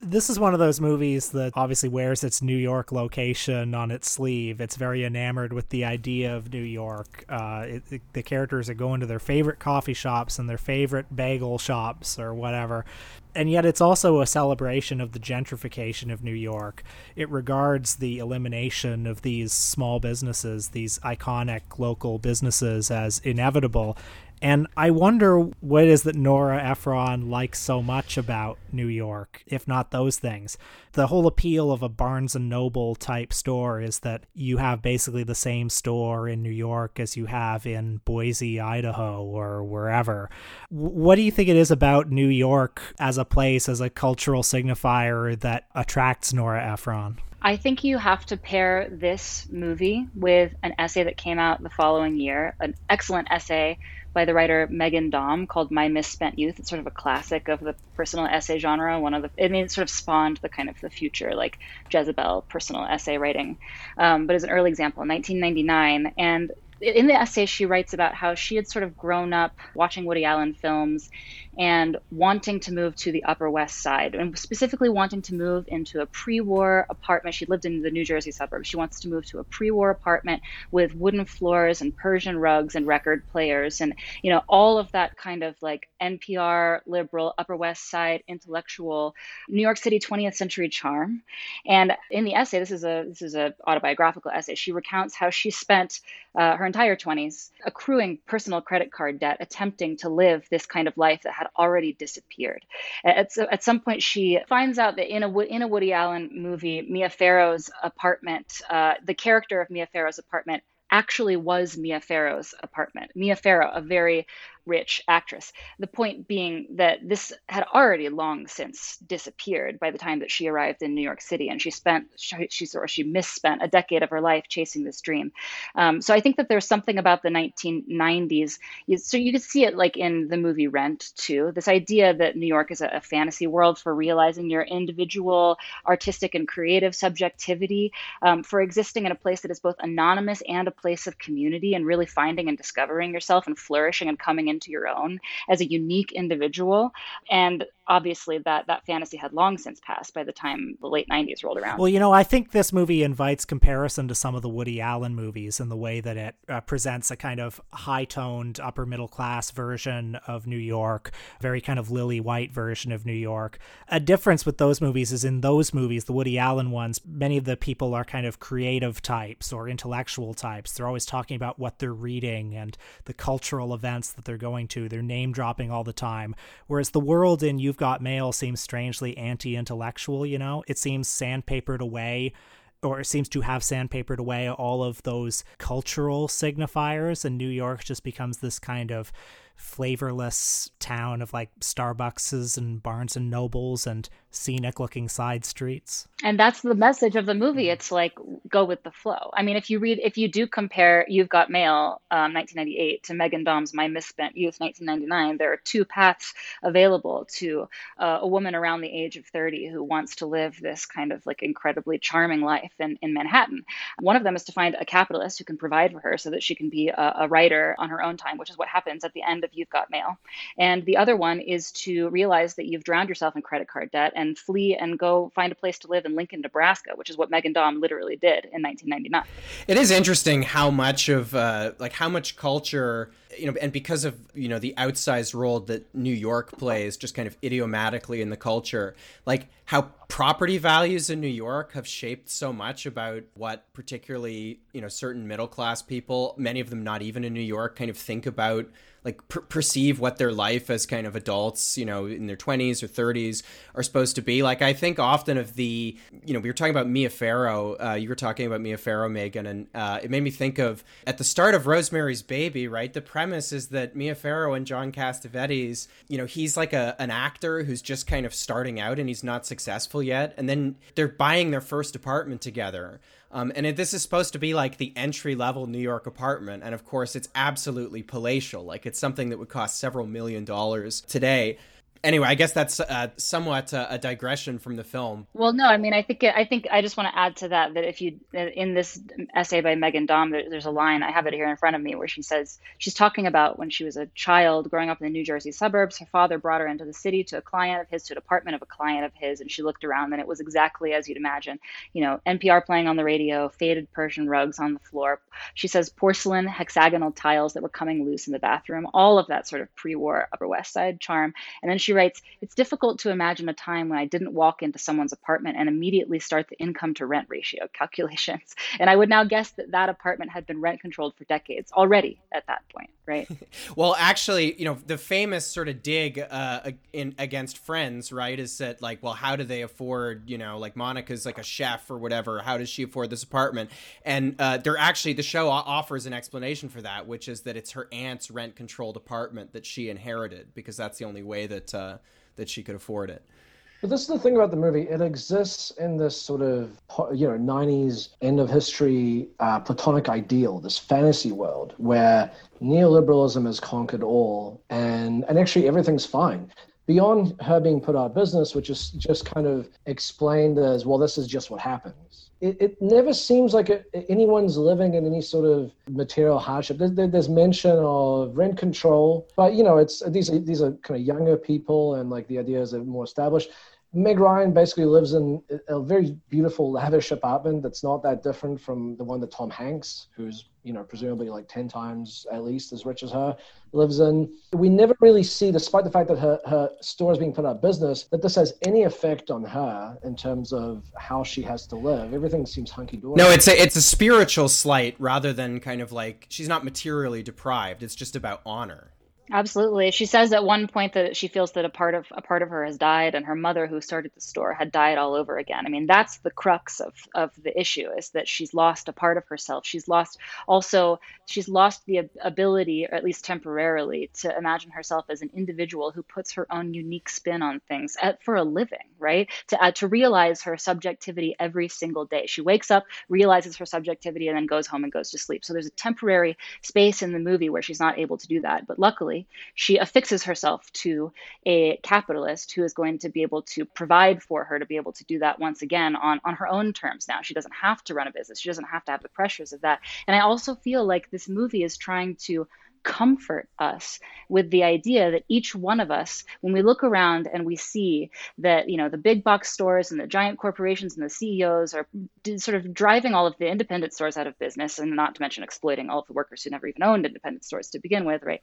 this is one of those movies that obviously wears its New York location on its sleeve. It's very enamored with the idea of New York. Uh, it, it, the characters are going to their favorite coffee shops and their favorite bagel shops or whatever and yet it's also a celebration of the gentrification of New York. It regards the elimination of these small businesses, these iconic local businesses, as inevitable. And I wonder what is that Nora Ephron likes so much about New York, if not those things. The whole appeal of a Barnes and Noble type store is that you have basically the same store in New York as you have in Boise, Idaho, or wherever. What do you think it is about New York as a place, as a cultural signifier that attracts Nora Ephron? I think you have to pair this movie with an essay that came out the following year, an excellent essay by the writer Meghan Daum called My Misspent Youth. It's sort of a classic of the personal essay genre. One of the, I mean, it sort of spawned the kind of the future, like Jezebel personal essay writing. Um, but as an early example, 1999. And in the essay, she writes about how she had sort of grown up watching Woody Allen films and wanting to move to the Upper West Side, and specifically wanting to move into a pre war apartment. She lived in the New Jersey suburbs. She wants to move to a pre war apartment with wooden floors and Persian rugs and record players, and, you know, all of that kind of like NPR, liberal, Upper West Side, intellectual, New York City 20th century charm. And in the essay, this is a this is a autobiographical essay. She recounts how she spent uh, her entire 20s accruing personal credit card debt, attempting to live this kind of life that had already disappeared. At, at some point, she finds out that in a in a Woody Allen movie, Mia Farrow's apartment, uh, the character of Mia Farrow's apartment actually was Mia Farrow's apartment. Mia Farrow, a very rich actress. The point being that this had already long since disappeared by the time that she arrived in New York City, and she spent she, she or she misspent a decade of her life chasing this dream. Um, so I think that there's something about the 1990s. So you could see it like in the movie Rent too. This idea that New York is a, a fantasy world for realizing your individual artistic and creative subjectivity, um, for existing in a place that is both anonymous and a place of community, and really finding and discovering yourself and flourishing and coming into your own as a unique individual. And obviously that that fantasy had long since passed by the time the late 90s rolled around. Well you know i think this movie invites comparison to some of the woody allen movies in the way that it uh, presents a kind of high-toned upper middle class version of new york very kind of lily white version of new york. A difference with those movies is in those movies the woody allen ones many of the people are kind of creative types or intellectual types. They're always talking about what they're reading and the cultural events that they're going to they're name dropping all the time. Whereas the world in you've got mail seems strangely anti-intellectual you know? It seems sandpapered away or it seems to have sandpapered away all of those cultural signifiers and new york just becomes this kind of flavorless town of like Starbucks and Barnes and Nobles and scenic looking side streets. And that's the message of the movie. It's like go with the flow. I mean, if you read, if you do compare You've Got Mail, um, 1998, to Meghan Daum's My Misspent Youth, 1999, there are two paths available to uh, a woman around the age of 30 who wants to live this kind of like incredibly charming life in, in Manhattan. One of them is to find a capitalist who can provide for her so that she can be a, a writer on her own time, which is what happens at the end of You've Got Mail. And the other one is to realize that you've drowned yourself in credit card debt and flee and go find a place to live in Lincoln, Nebraska, which is what Meghan Daum literally did in 1999. It is interesting how much of uh, like how much culture you know, and because of you know the outsized role that New York plays, just kind of idiomatically in the culture, like how property values in New York have shaped so much about what particularly you know certain middle class people, many of them not even in New York, kind of think about like per- perceive what their life as kind of adults, you know, in their 20s or 30s are supposed to be. Like I think often of the, you know, we were talking about Mia Farrow. Uh, you were talking about Mia Farrow, Meagan, and uh, it made me think of at the start of Rosemary's Baby. Right, the premise is that Mia Farrow and John Cassavetes, you know, he's like a an actor who's just kind of starting out and he's not successful yet, and then they're buying their first apartment together. Um, and it, this is supposed to be like the entry level New York apartment. And of course, it's absolutely palatial. Like it's something that would cost several million dollars today anyway, I guess that's uh, somewhat uh, a digression from the film. Well, no, I mean, I think I think I just want to add to that that if you in this essay by Meghan Daum, there, there's a line I have it here in front of me where she says she's talking about when she was a child growing up in the New Jersey suburbs. Her father brought her into the city to a client of his, to an apartment of a client of his, and she looked around and it was exactly as you'd imagine. You know, NPR playing on the radio, faded Persian rugs on the floor. She says porcelain hexagonal tiles that were coming loose in the bathroom. All of that sort of pre-war Upper West Side charm, and then she writes, It's difficult to imagine a time when I didn't walk into someone's apartment and immediately start the income to rent ratio [LAUGHS] calculations. And I would now guess that that apartment had been rent controlled for decades already at that point, right? [LAUGHS] well, actually, you know, the famous sort of dig uh, in against Friends, right, is that like, well, how do they afford, you know, like Monica's like a chef or whatever. How does she afford this apartment? And uh, they're actually, the show offers an explanation for that, which is that it's her aunt's rent controlled apartment that she inherited because that's the only way that. Uh, uh, that she could afford it. But this is the thing about the movie. It exists in this sort of, you know, 90s end of history uh, platonic ideal, this fantasy world where neoliberalism has conquered all and, and actually everything's fine. Beyond her being put out of business, which is just kind of explained as, well, this is just what happens it, it never seems like it, anyone's living in any sort of material hardship. There, there's mention of rent control, but you know, it's these are, these are kind of younger people, and like the ideas are more established. Meg Ryan basically lives in a very beautiful, lavish apartment that's not that different from the one that Tom Hanks, who's you know presumably like ten times at least as rich as her, lives in. We never really see, despite the fact that her her store is being put out of business, that this has any effect on her in terms of how she has to live. Everything seems hunky dory. No, it's a it's a spiritual slight rather than kind of like she's not materially deprived. It's just about honor. Absolutely. She says at one point that she feels that a part of a part of her has died and her mother who started the store had died all over again. I mean, that's the crux of of the issue is that she's lost a part of herself. She's lost also she's lost the ability or at least temporarily to imagine herself as an individual who puts her own unique spin on things at, for a living, right? To uh, to realize her subjectivity every single day. She wakes up, realizes her subjectivity and then goes home and goes to sleep. So there's a temporary space in the movie where she's not able to do that. But luckily she affixes herself to a capitalist who is going to be able to provide for her to be able to do that once again on, on her own terms now. She doesn't have to run a business, she doesn't have to have the pressures of that. And I also feel like this movie is trying to comfort us with the idea that each one of us, when we look around and we see that, you know, the big box stores and the giant corporations and the CEOs are sort of driving all of the independent stores out of business and not to mention exploiting all of the workers who never even owned independent stores to begin with, right?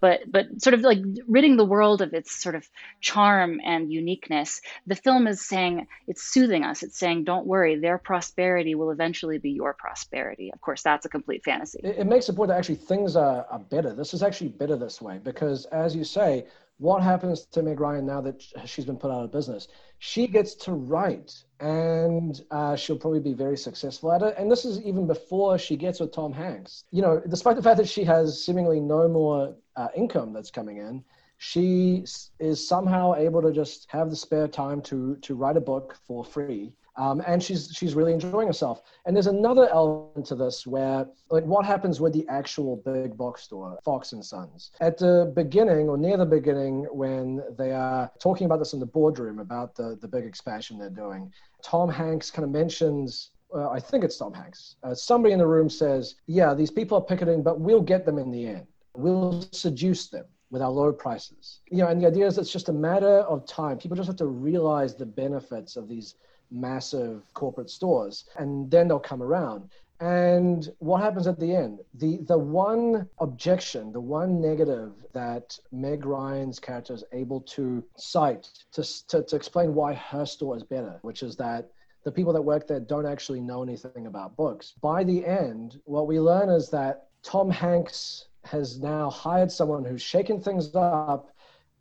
But but sort of like ridding the world of its sort of charm and uniqueness. The film is saying it's soothing us. It's saying, don't worry, their prosperity will eventually be your prosperity. Of course, that's a complete fantasy. It, it makes the point that actually things are, are better. This is actually better this way because, as you say, what happens to Meg Ryan now that she's been put out of business? She gets to write, and uh, she'll probably be very successful at it. And this is even before she gets with Tom Hanks. You know, despite the fact that she has seemingly no more uh, income that's coming in, she is somehow able to just have the spare time to to write a book for free um, and she's she's really enjoying herself. And there's another element to this where like what happens with the actual big box store, Fox and Sons. At the beginning or near the beginning, when they are talking about this in the boardroom about the the big expansion they're doing, Tom Hanks kind of mentions. Uh, I think it's Tom Hanks. Uh, somebody in the room says, "Yeah, these people are picketing, but we'll get them in the end. We'll seduce them." with our low prices. You know, and the idea is it's just a matter of time. People just have to realize the benefits of these massive corporate stores, and then they'll come around. And what happens at the end? The the one objection, the one negative that Meg Ryan's character is able to cite to, to, to explain why her store is better, which is that the people that work there don't actually know anything about books. By the end, what we learn is that Tom Hanks has now hired someone who's shaken things up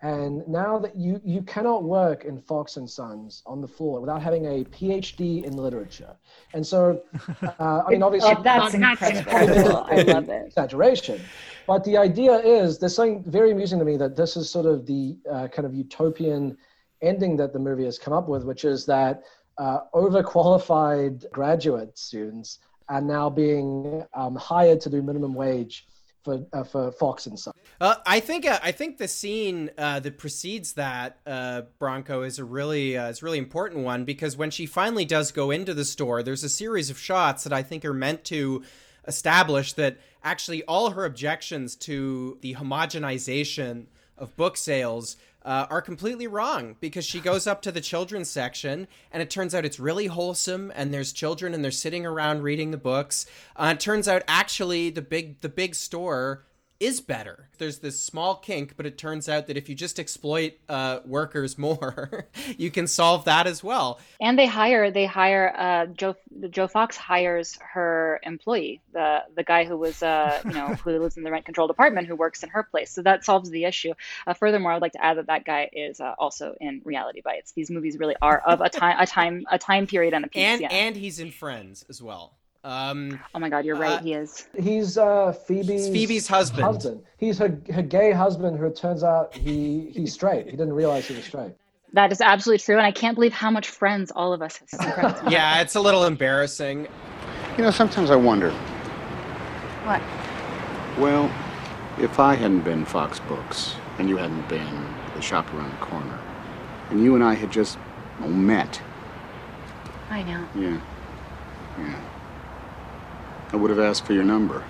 and now that you, you cannot work in Fox and Sons on the floor without having a PhD in literature. And so, [LAUGHS] uh, I mean, obviously, oh, that's [LAUGHS] incredible. I love it. Exaggeration. But the idea is there's something very amusing to me that this is sort of the uh, kind of utopian ending that the movie has come up with, which is that uh, overqualified graduate students are now being um, hired to do minimum wage for uh, for Fox and Son. Uh, I think uh, I think the scene uh, that precedes that uh, Branko is a really uh, is a really important one because when she finally does go into the store, there's a series of shots that I think are meant to establish that actually all her objections to the homogenization of book sales uh, are completely wrong because she goes up to the children's section and it turns out it's really wholesome and there's children and they're sitting around reading the books. Uh, it turns out actually the big the big store is better. There's this small kink, but it turns out that if you just exploit uh, workers [LAUGHS] more, you can solve that as well. And they hire they hire uh, Joe Joe Fox hires her employee, the the guy who was uh, you know who lives in the rent control department who works in her place. So that solves the issue. Uh, furthermore, I'd like to add that that guy is uh, also in Reality Bites. These movies really are of a time a time a time period and a piece. And yeah. and he's in Friends as well. Um, oh my God, you're right. uh, he is. He's uh, Phoebe's Phoebe's husband. husband. He's her, her gay husband who it turns out he he's straight. He didn't realize he was straight. That is absolutely true, and I can't believe how much friends all of us have. [LAUGHS] yeah, it's a little embarrassing. You know, sometimes I wonder. What? Well, if I hadn't been Fox Books and you hadn't been the shop around the corner, and you and I had just met. I know. Yeah. Yeah. I would have asked for your number.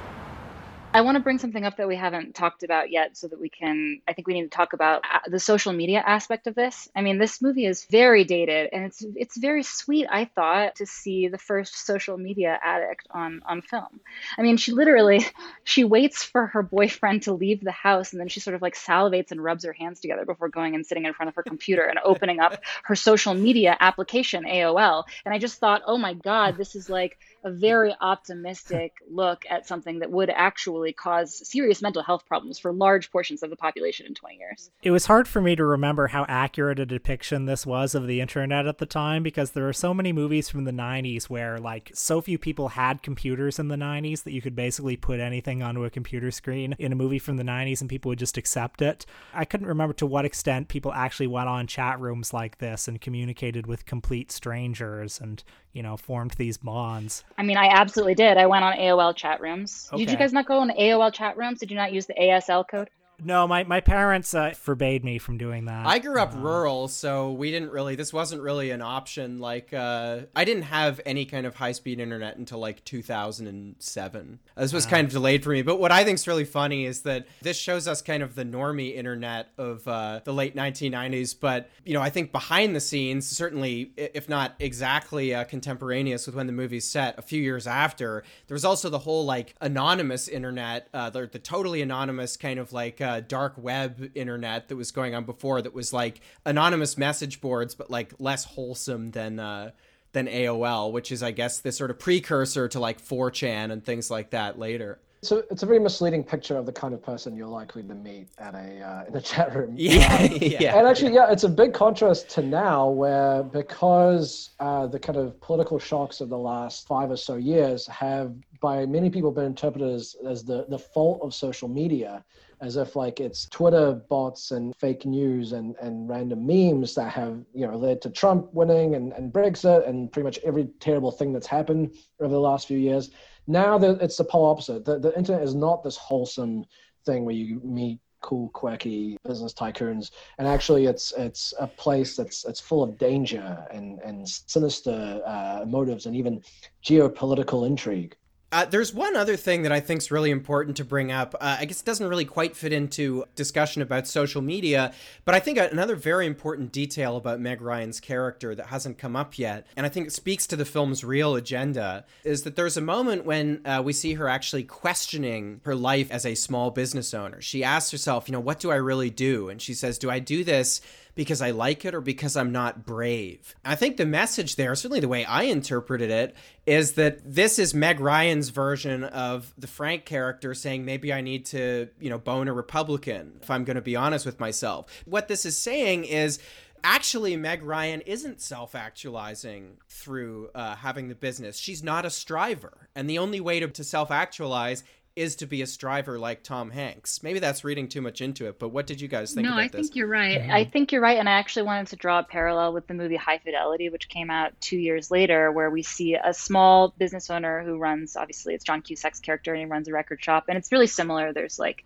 I want to bring something up that we haven't talked about yet so that we can I think we need to talk about uh, the social media aspect of this. I mean, this movie is very dated and it's it's very sweet I thought to see the first social media addict on on film. I mean, she literally [LAUGHS] she waits for her boyfriend to leave the house and then she sort of like salivates and rubs her hands together before going and sitting in front of her computer and opening up her social media application AOL. And I just thought, "Oh my god, this is like a very optimistic look at something that would actually cause serious mental health problems for large portions of the population in 20 years. It was hard for me to remember how accurate a depiction this was of the internet at the time because there are so many movies from the 90s where like so few people had computers in the 90s that you could basically put anything onto a computer screen in a movie from the 90s and people would just accept it. I couldn't remember to what extent people actually went on chat rooms like this and communicated with complete strangers and, you know, formed these bonds. I mean, I absolutely did. I went on AOL chat rooms. Did you guys not go on AOL chat rooms? Did you not use the ASL code? No, my, my parents uh, forbade me from doing that. I grew up Uh, rural, so we didn't really. This wasn't really an option. Like, uh, I didn't have any kind of high speed internet until like 2007. This was kind of delayed for me. But what I think is really funny is that this shows us kind of the normie internet of uh, the late 1990s. But you know, I think behind the scenes, certainly, if not exactly uh, contemporaneous with when the movie's set, a few years after, there was also the whole like anonymous internet, uh, the, the totally anonymous kind of like uh, dark web internet that was going on before. That was like anonymous message boards, but like less wholesome than. Uh, than AOL, which is, I guess, the sort of precursor to like 4chan and things like that later. So it's a very misleading picture of the kind of person you're likely to meet at a uh, in a chat room. [LAUGHS] Yeah, [LAUGHS] Um, yeah. And actually, yeah, it's a big contrast to now, where because uh, the kind of political shocks of the last five or so years have, by many people, been interpreted as, as the the fault of social media, as if like it's Twitter bots and fake news and and random memes that have you know led to Trump winning and and Brexit and pretty much every terrible thing that's happened over the last few years. Now that it's the polar opposite. The the internet is not this wholesome thing where you meet cool, quirky business tycoons, and actually, it's it's a place that's it's full of danger and and sinister uh, motives and even geopolitical intrigue. Uh, there's one other thing that I think is really important to bring up. Uh, I guess it doesn't really quite fit into discussion about social media, but I think another very important detail about Meg Ryan's character that hasn't come up yet, and I think it speaks to the film's real agenda, is that there's a moment when uh, we see her actually questioning her life as a small business owner. She asks herself, you know, what do I really do? And she says, do I do this because I like it or because I'm not brave. I think the message there, certainly the way I interpreted it, is that this is Meg Ryan's version of the Frank character saying maybe I need to, you know, bone a Republican if I'm going to be honest with myself. What this is saying is actually Meg Ryan isn't self-actualizing through uh, having the business. She's not a striver, and the only way to, to self-actualize is to be a striver like Tom Hanks. Maybe that's reading too much into it, but what did you guys think no, about I this? think you're right. Mm-hmm. I think you're right, and I actually wanted to draw a parallel with the movie High Fidelity, which came out two years later, where we see a small business owner who runs. Obviously, it's John Cusack's character, and he runs a record shop, and it's really similar. There's like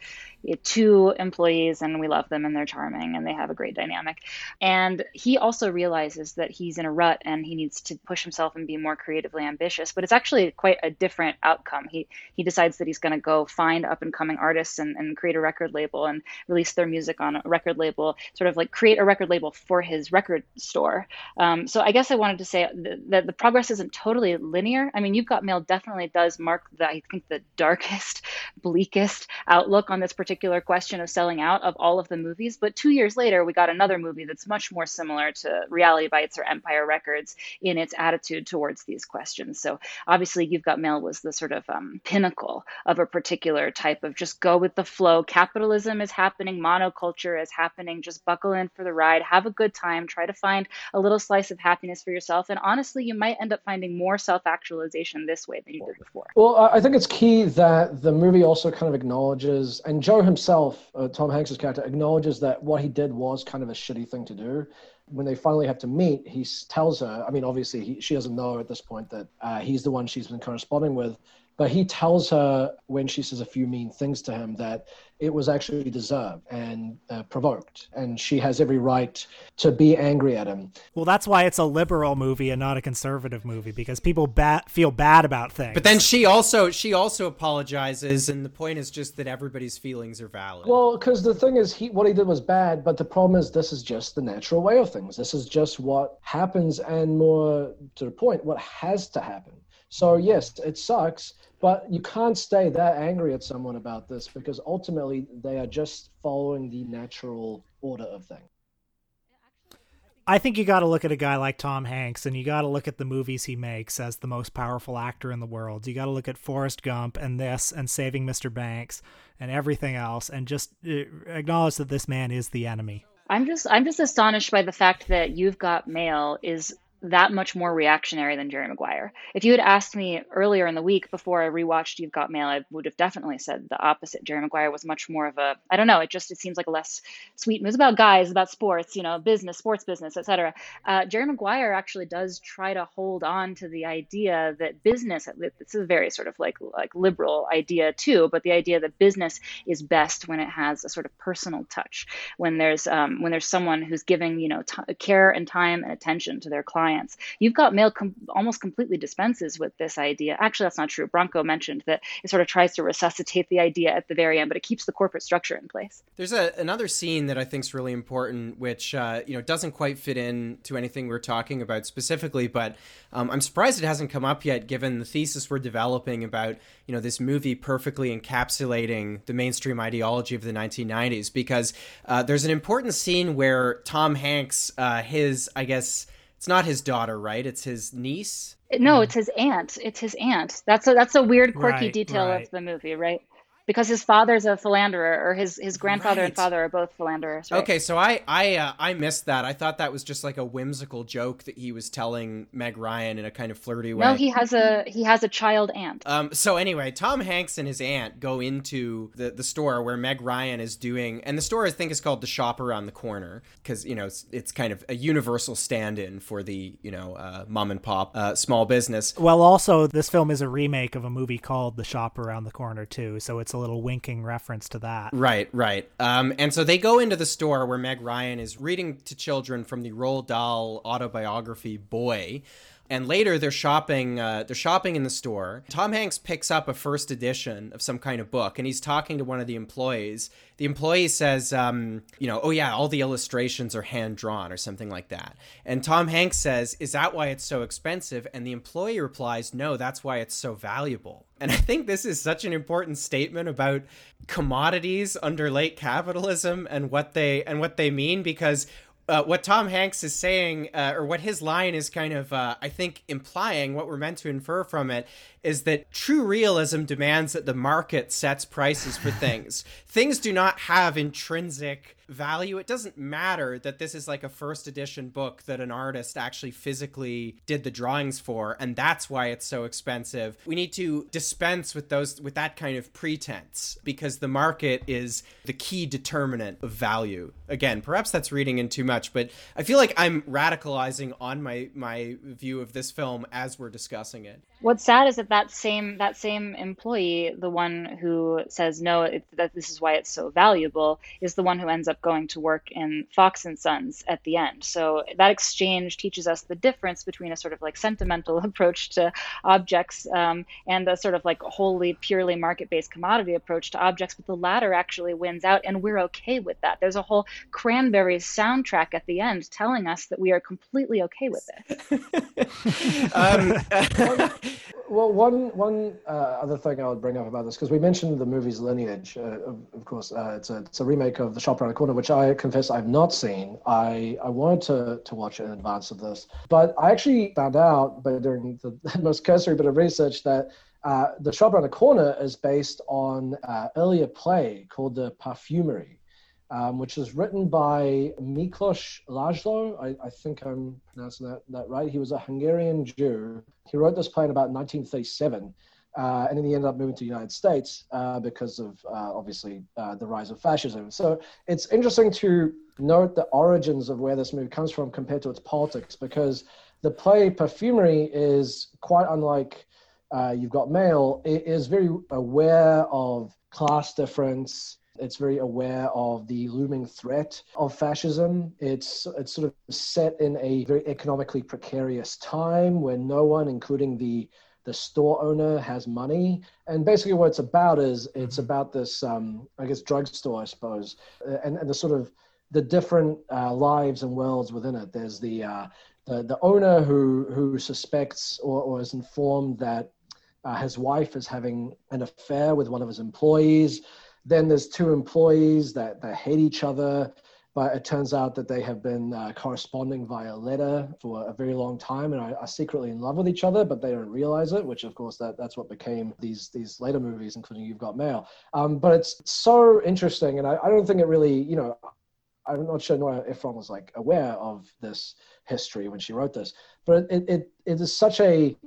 two employees, and we love them, and they're charming, and they have a great dynamic. And he also realizes that he's in a rut, and he needs to push himself and be more creatively ambitious. But it's actually quite a different outcome. He he decides that he's going to go find up and coming artists and, and create a record label and release their music on a record label, sort of like create a record label for his record store. Um, so I guess I wanted to say th- that the progress isn't totally linear. I mean, You've Got Mail definitely does mark the, I think, the darkest, bleakest outlook on this particular question of selling out of all of the movies. But two years later, we got another movie that's much more similar to Reality Bites or Empire Records in its attitude towards these questions. So obviously, You've Got Mail was the sort of um, pinnacle of a particular type of just go with the flow. Capitalism is happening, monoculture is happening. Just buckle in for the ride, have a good time, try to find a little slice of happiness for yourself. And honestly, you might end up finding more self actualization this way than you did before. Well, I think it's key that the movie also kind of acknowledges, and Joe himself, uh, Tom Hanks's character, acknowledges that what he did was kind of a shitty thing to do. When they finally have to meet, he tells her. I mean, obviously, he, she doesn't know at this point that uh, he's the one she's been corresponding with, but he tells her when she says a few mean things to him that it was actually deserved and uh, provoked, and she has every right to be angry at him. Well, that's why it's a liberal movie and not a conservative movie because people ba- feel bad about things. But then she also she also apologizes, and the point is just that everybody's feelings are valid. Well, because the thing is, he what he did was bad, but the problem is, this is just the natural way of things. This is just what happens, and more to the point, what has to happen. So yes, it sucks, but you can't stay that angry at someone about this because ultimately they are just following the natural order of things. I think you got to look at a guy like Tom Hanks and you got to look at the movies he makes as the most powerful actor in the world. You got to look at Forrest Gump and this and Saving Mr. Banks and everything else and just uh, acknowledge that this man is the enemy. I'm just I'm just astonished by the fact that You've Got Mail is that much more reactionary than Jerry Maguire. If you had asked me earlier in the week before I rewatched You've Got Mail, I would have definitely said the opposite. Jerry Maguire was much more of a I don't know. It just it seems like a less sweet. It was about guys, about sports, you know, business, sports business, etc. Uh, Jerry Maguire actually does try to hold on to the idea that business. This is a very sort of like like liberal idea too, but the idea that business is best when it has a sort of personal touch, when there's um, when there's someone who's giving you know t- care and time and attention to their You've got mail com- almost completely dispenses with this idea. Actually, that's not true. Branko mentioned that it sort of tries to resuscitate the idea at the very end, but it keeps the corporate structure in place. There's a, another scene that I think is really important, which uh, you know doesn't quite fit in to anything we're talking about specifically, but um, I'm surprised it hasn't come up yet, given the thesis we're developing about you know this movie perfectly encapsulating the mainstream ideology of the 1990s. Because uh, there's an important scene where Tom Hanks, uh, his I guess it's not his daughter, right? It's his niece. No, hmm. it's his aunt. It's his aunt. That's a that's a weird quirky Right, detail right. of the movie, right? Because his father's a philanderer, or his his grandfather and father are both philanderers. Right? Okay, so I I uh, I missed that. I thought that was just like a whimsical joke that he was telling Meg Ryan in a kind of flirty way. No, he has a he has a child aunt. Um, so anyway, Tom Hanks and his aunt go into the, the store where Meg Ryan is doing, and the store I think is called the Shop Around the Corner because you know it's, it's kind of a universal stand-in for the you know uh, mom and pop uh, small business. Well, also, this film is a remake of a movie called The Shop Around the Corner, too, so it's a little winking reference to that. Right, right. Um, and so they go into the store where Meg Ryan is reading to children from the Roald Dahl autobiography Boy. And later they're shopping. Uh, they're shopping in the store. Tom Hanks picks up a first edition of some kind of book, and he's talking to one of the employees. The employee says, um, "You know, oh yeah, all the illustrations are hand drawn or something like that." And Tom Hanks says, "Is that why it's so expensive?" And the employee replies, "No, that's why it's so valuable." And I think this is such an important statement about commodities under late capitalism and what they and what they mean because uh, what Tom Hanks is saying, uh, or what his line is kind of, uh, I think, implying, what we're meant to infer from it, is that true realism demands that the market sets prices for [LAUGHS] things. things do not have intrinsic value. It doesn't matter that this is like a first edition book that an artist actually physically did the drawings for, and that's why it's so expensive. We need to dispense with those with that kind of pretense because the market is the key determinant of value. Again, perhaps that's reading in too much, but I feel like I'm radicalizing on my my view of this film as we're discussing it. What's sad is that that same that same employee, the one who says no, it, that this is why it's so valuable, is the one who ends up going to work in Fox and Sons at the end. So that exchange teaches us the difference between a sort of like sentimental [LAUGHS] approach to objects um, and a sort of like wholly purely market-based commodity approach to objects. But the latter actually wins out, and we're okay with that. There's a whole Cranberries soundtrack at the end telling us that we are completely okay with it. [LAUGHS] Um, [LAUGHS] Well, one one uh, other thing I would bring up about this because we mentioned the movie's lineage. Uh, of, of course, uh, it's a it's a remake of The Shop Around the Corner, which I confess I've not seen. I I wanted to to watch it in advance of this, but I actually found out by doing [LAUGHS] the most cursory bit of research that. Uh, the Shop Around the Corner is based on uh, earlier play called The Parfumerie, um, which was written by Miklós László. I, I think I'm pronouncing that, that right. He was a Hungarian Jew. He wrote this play in about 1937, uh, and then he ended up moving to the United States uh, because of uh, obviously uh, the rise of fascism. So it's interesting to note the origins of where this movie comes from compared to its politics, because the play Perfumery is quite unlike uh, You've Got Mail. It is very aware of class difference. It's very aware of the looming threat of fascism. It's it's sort of set in a very economically precarious time where no one, including the the store owner, has money. And basically, what it's about is it's about this, um, I guess, drugstore, I suppose, uh, and, and the sort of the different uh, lives and worlds within it. There's the uh, the, the owner who who suspects or, or is informed that uh, his wife is having an affair with one of his employees. Then there's two employees that, that hate each other, but it turns out that they have been uh, corresponding via letter for a very long time and are, are secretly in love with each other, but they don't realize it. Which, of course, that that's what became these these later movies, including You've Got Mail. Um, but it's so interesting, and I, I don't think it really, you know, I'm not sure Nora Ephron was like aware of this history when she wrote this, but it it, it is such a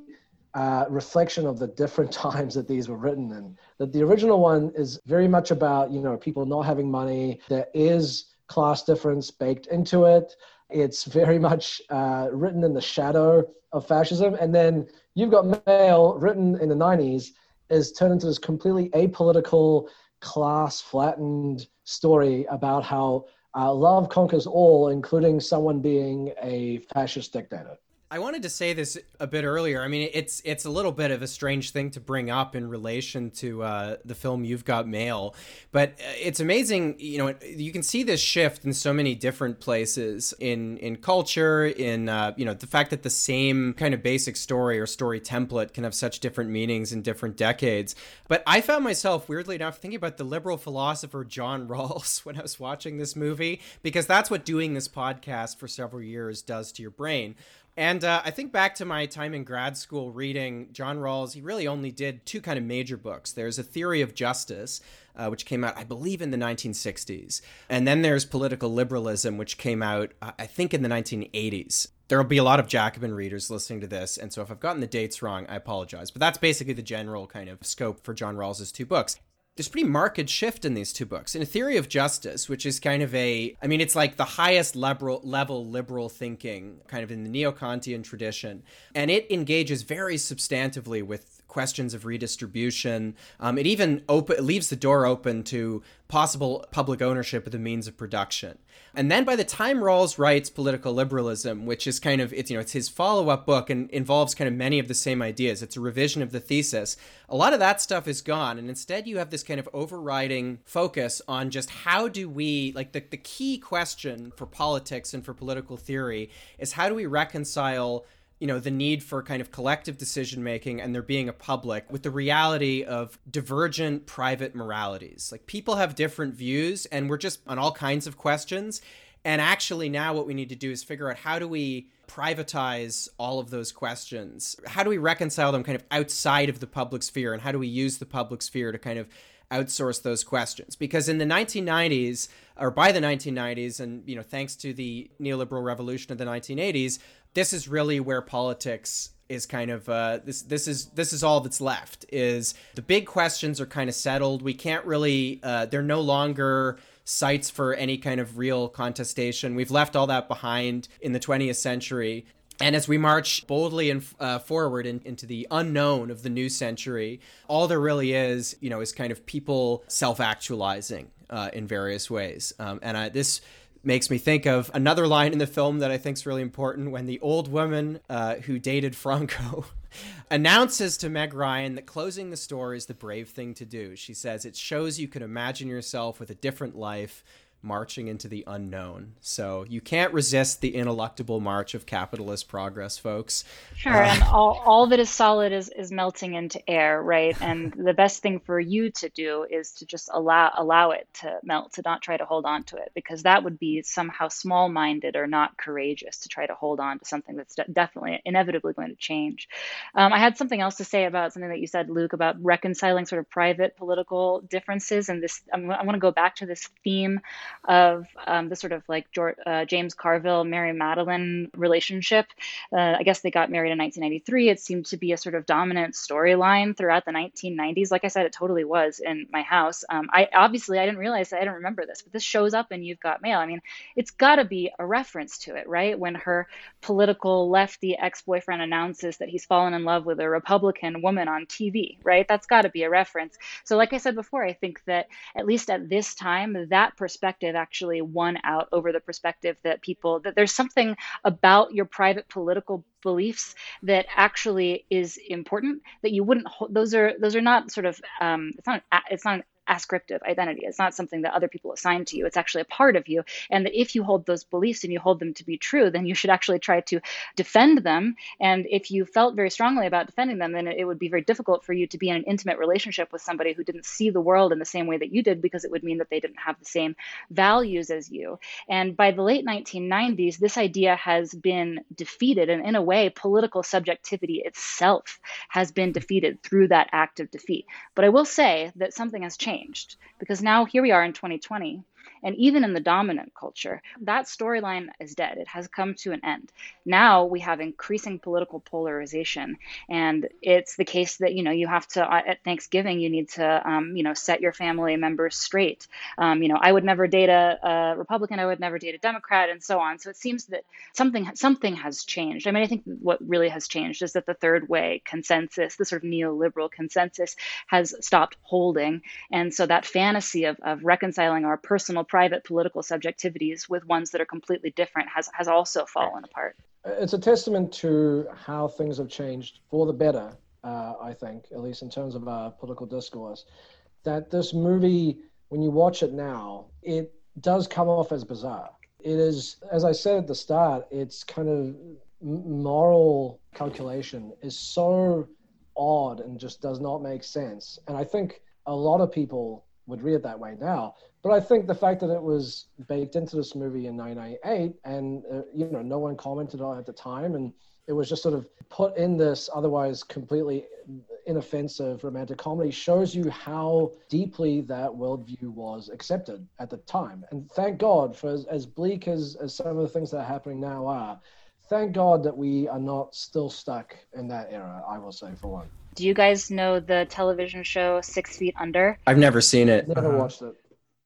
uh, reflection of the different [LAUGHS] times that these were written and That the original one is very much about you know people not having money. There is class difference baked into it. It's very [LAUGHS] much uh, written in the shadow of fascism, and then you've got Mail written in the '90s is turned into this completely apolitical, class flattened story about how uh, love conquers all, including someone being a fascist dictator. I wanted to say this a bit earlier. I mean, it's it's a little bit of a strange thing to bring up in relation to uh, the film You've Got Mail, but uh, it's amazing. You know, you can see this shift in so many different places in in culture, in uh, you know the fact that the same kind of basic story or story template can have such different meanings in different decades. But I found myself weirdly enough thinking about the liberal philosopher John [LAUGHS] Rawls when I was watching this movie because that's what doing this podcast for several years does to your brain. And uh, I think back to my time in grad school reading John Rawls, he really only did two kind of major books. There's A Theory of Justice, uh, which came out, I believe, in the 1960s. And then there's Political Liberalism, which came out, uh, I think, in the 1980s. There will be a lot of Jacobin readers listening to this, and so if I've gotten the dates wrong, I apologize. But that's basically the general kind of scope for John Rawls's two books there's pretty marked shift in these two books. In a theory of justice, which is kind of a, I mean, it's like the highest level, level liberal thinking, kind of in the neo Kantian tradition, and it engages very substantively with questions of redistribution. Um, it even open, it leaves the door open to possible public ownership of the means of production. And then by the time Rawls writes Political Liberalism, which is kind of it's you know it's his follow-up book and involves kind of many of the same ideas. It's a revision of the thesis. A lot of that stuff is gone and instead you have this kind of overriding focus on just how do we like the, the key question for politics and for political theory is how do we reconcile you know the need for kind of collective decision making and there being a public with the reality of divergent private moralities. Like people have different views and we're just on all kinds of questions. And actually now what we need to do is figure out how do we privatize all of those questions? How do we reconcile them kind of outside of the public sphere and how do we use the public sphere to kind of outsource those questions? Because in the 1990s or by the 1990s and you know thanks to the neoliberal revolution of the 1980s this is really where politics is kind of uh, this this is this is all that's left is the big questions are kind of settled. We can't really uh, they're no longer sites for any kind of real contestation. We've left all that behind in the 20th century. And as we march boldly and uh, forward in, into the unknown of the new century, all there really is, you know, is kind of people self-actualizing uh, in various ways. Um, and I, this makes me think of another line in the film that I think is really important when the old woman uh, who dated Franco [LAUGHS] announces to Meg Ryan that closing the store is the brave thing to do. She says it shows you can imagine yourself with a different life marching into the unknown. So you can't resist the ineluctable march of capitalist progress, folks. Sure, uh, and all, all that is solid is, is melting into air, right? And [LAUGHS] the best thing for you to do is to just allow allow it to melt, to not try to hold on to it, because that would be somehow small minded or not courageous to try to hold on to something that's de- definitely inevitably going to change. Um, I had something else to say about something that you said, Luke, about reconciling sort of private political differences, and this. I'm, I want to go back to this theme of um, the sort of like George, uh, James Carville, Mary Matalin relationship. Uh, I guess they got married in 1993. It seemed to be a sort of dominant storyline throughout the 1990s. Like I said, it totally was in my house. Um, I obviously I didn't realize I didn't remember this, but this shows up in You've Got Mail. I mean, it's got to be a reference to it, right? When her political lefty ex-boyfriend announces that he's fallen in love with a Republican woman on TV, right? That's got to be a reference. So, like I said before, I think that at least at this time, that perspective perspective actually won out over the perspective that people that there's something about your private political beliefs that actually is important that you wouldn't those are those are not sort of um, it's not it's not an ascriptive identity. It's not something that other people assign to you. It's actually a part of you. And that if you hold those beliefs and you hold them to be true, then you should actually try to defend them. And if you felt very strongly about defending them, then it would be very difficult for you to be in an intimate relationship with somebody who didn't see the world in the same way that you did, because it would mean that they didn't have the same values as you. And by the late 1990s, this idea has been defeated. And in a way, political subjectivity itself has been defeated through that act of defeat. But I will say that something has changed changed. Because now here we are in 2020 and even in the dominant culture. That storyline is dead. It has come to an end. Now we have increasing political polarization, and it's the case that you know you have to at Thanksgiving you need to um, you know set your family members straight. Um, you know, I would never date a, a Republican. I would never date a Democrat, and so on. So it seems that something something has changed. I mean, I think what really has changed is that the third way consensus, the sort of neoliberal consensus, has stopped holding, and so that fantasy of, of reconciling our personal, private political subjectivities with ones that are completely different has has also fallen apart. It's a testament to how things have changed for the better. Uh, I think, at least in terms of our political discourse, that this movie, when you watch it now, it does come off as bizarre. It is, as I said at the start, it's kind of moral calculation is so odd and just does not make sense. And I think a lot of people would read it that way now. But I think the fact that it was baked into this movie in 1998 and, uh, you know, no one commented on it at the time and it was just sort of put in this otherwise completely inoffensive romantic comedy shows you how deeply that worldview was accepted at the time. And thank God for as, as bleak as, as some of the things that are happening now are, thank God that we are not still stuck in that era, I will say, for one. Do you guys know the television show Six Feet Under? I've never seen it. Never uh-huh. watched it.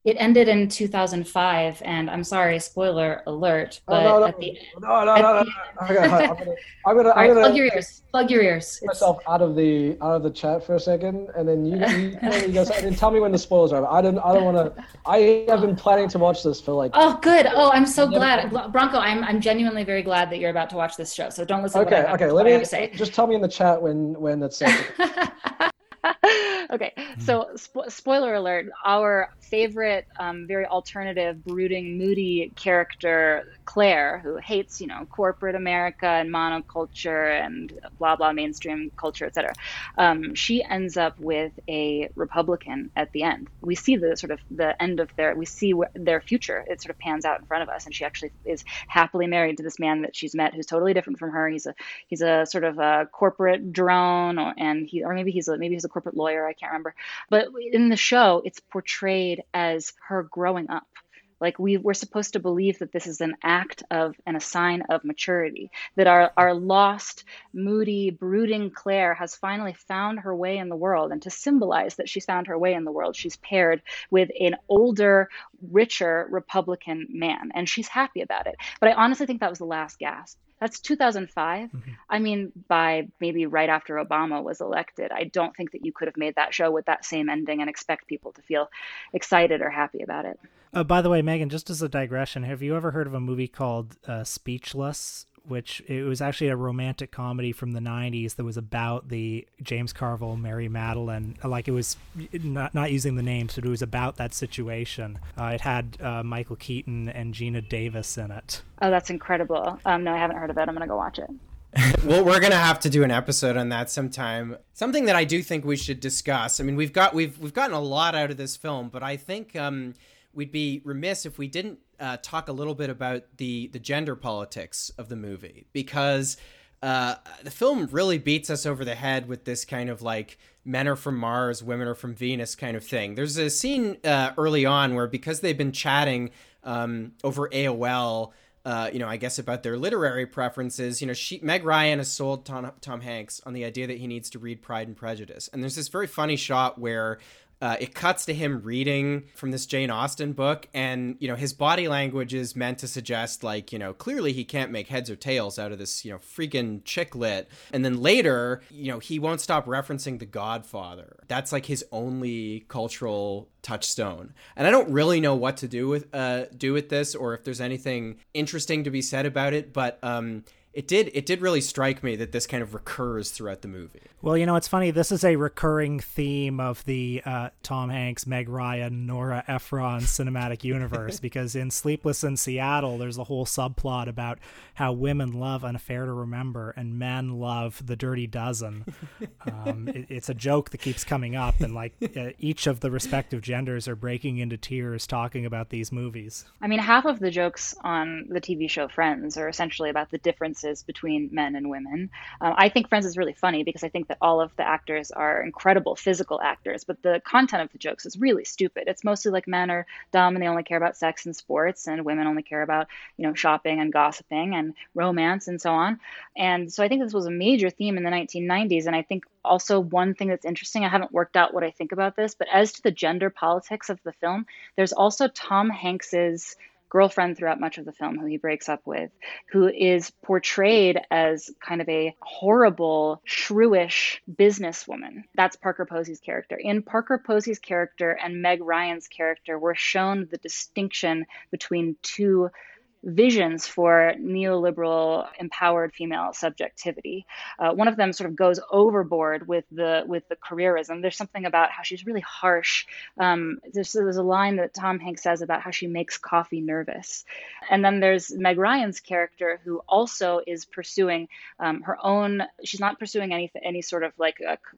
It ended in 2005, and I'm sorry, spoiler alert, but oh, no, no, at the no, no, no, no, no. I'm gonna, I'm gonna, [LAUGHS] I'm gonna, I'm gonna plug your ears, plug your ears. Myself out of the out of the chat for a second, and then you, you, [LAUGHS] you guys, and tell me when the spoilers are. I don't, I don't want to. I have been planning to watch this for like. Oh, good. Oh, I'm so glad, Branko. I'm, I'm genuinely very glad that you're about to watch this show. So don't listen. Okay, to okay. Let me say. just tell me in the chat when when it's. [LAUGHS] [LAUGHS] okay, so spo- spoiler alert: our favorite, um, very alternative, brooding, moody character, Claire, who hates, you know, corporate America and monoculture and blah blah mainstream culture, etc. Um, she ends up with a Republican at the end. We see the sort of the end of their, we see their future. It sort of pans out in front of us, and she actually is happily married to this man that she's met, who's totally different from her. He's a he's a sort of a corporate drone, or, and he or maybe he's a maybe he's a corporate lawyer. I can't remember. But in the show, it's portrayed as her growing up. Like we we're supposed to believe that this is an act of and a sign of maturity. That our, our lost, moody, brooding Claire has finally found her way in the world. And to symbolize that she's found her way in the world, she's paired with an older, richer Republican man. And she's happy about it. But I honestly think that was the last gasp. That's 2005. Mm-hmm. I mean, by maybe right after Obama was elected, I don't think that you could have made that show with that same ending and expect people to feel excited or happy about it. Uh, by the way, Meagan, just as a digression, have you ever heard of a movie called uh, Speechless? Which it was actually a romantic comedy from the 90s that was about the James Carville, Mary Matalin. Like it was not, not using the names, but it was about that situation. Uh, it had uh, Michael Keaton and Geena Davis in it. Oh, that's incredible. Um, no, I haven't heard of it. I'm going to go watch it. [LAUGHS] well, we're gonna have to do an episode on that sometime. Something that I do think we should discuss. I mean, we've got we've we've gotten a lot out of this film, but I think um, we'd be remiss if we didn't uh, talk a little bit about the the gender politics of the movie because uh, the film really beats us over the head with this kind of like men are from Mars, women are from Venus kind of thing. There's a scene uh, early on where because they've been chatting um, over AOL. Uh, you know, I guess about their literary preferences. You know, she, Meg Ryan has sold Tom, Tom Hanks on the idea that he needs to read Pride and Prejudice, and there's this very funny shot where uh, it cuts to him reading from this Jane Austen book, and you know his body language is meant to suggest like you know clearly he can't make heads or tails out of this you know freaking chick lit. And then later, you know he won't stop referencing The Godfather. That's like his only cultural touchstone. And I don't really know what to do with uh, do with this, or if there's anything interesting to be said about it, but. Um, it did it did really strike me that this kind of recurs throughout the movie. Well, you know, it's funny. This is a recurring theme of the uh, Tom Hanks, Meg Ryan, Nora Ephron cinematic [LAUGHS] universe because in Sleepless in Seattle, there's a whole subplot about how women love An Affair to Remember and men love The Dirty Dozen. Um, [LAUGHS] it, it's a joke that keeps coming up, and like uh, each of the respective genders are breaking into tears talking about these movies. I mean, half of the jokes on the TV show Friends are essentially about the difference differences between men and women. Um, I think Friends is really funny because I think that all of the actors are incredible physical actors, but the content of the jokes is really stupid. It's mostly like men are dumb and they only care about sex and sports, and women only care about you know shopping and gossiping and romance and so on. And so I think this was a major theme in the 1990s, and I think also one thing that's interesting. I haven't worked out what I think about this, but as to the gender politics of the film, there's also Tom Hanks's girlfriend throughout much of the film who he breaks up with, who is portrayed as kind of a horrible, shrewish businesswoman. That's Parker Posey's character. In Parker Posey's character and Meg Ryan's character, we're shown the distinction between two visions for neoliberal empowered female subjectivity. Uh, one of them sort of goes overboard with the with the careerism. There's something about how she's really harsh. Um, there's, there's a line that Tom Hanks says about how she makes coffee nervous, and then there's Meg Ryan's character who also is pursuing um, her own. She's not pursuing any any sort of like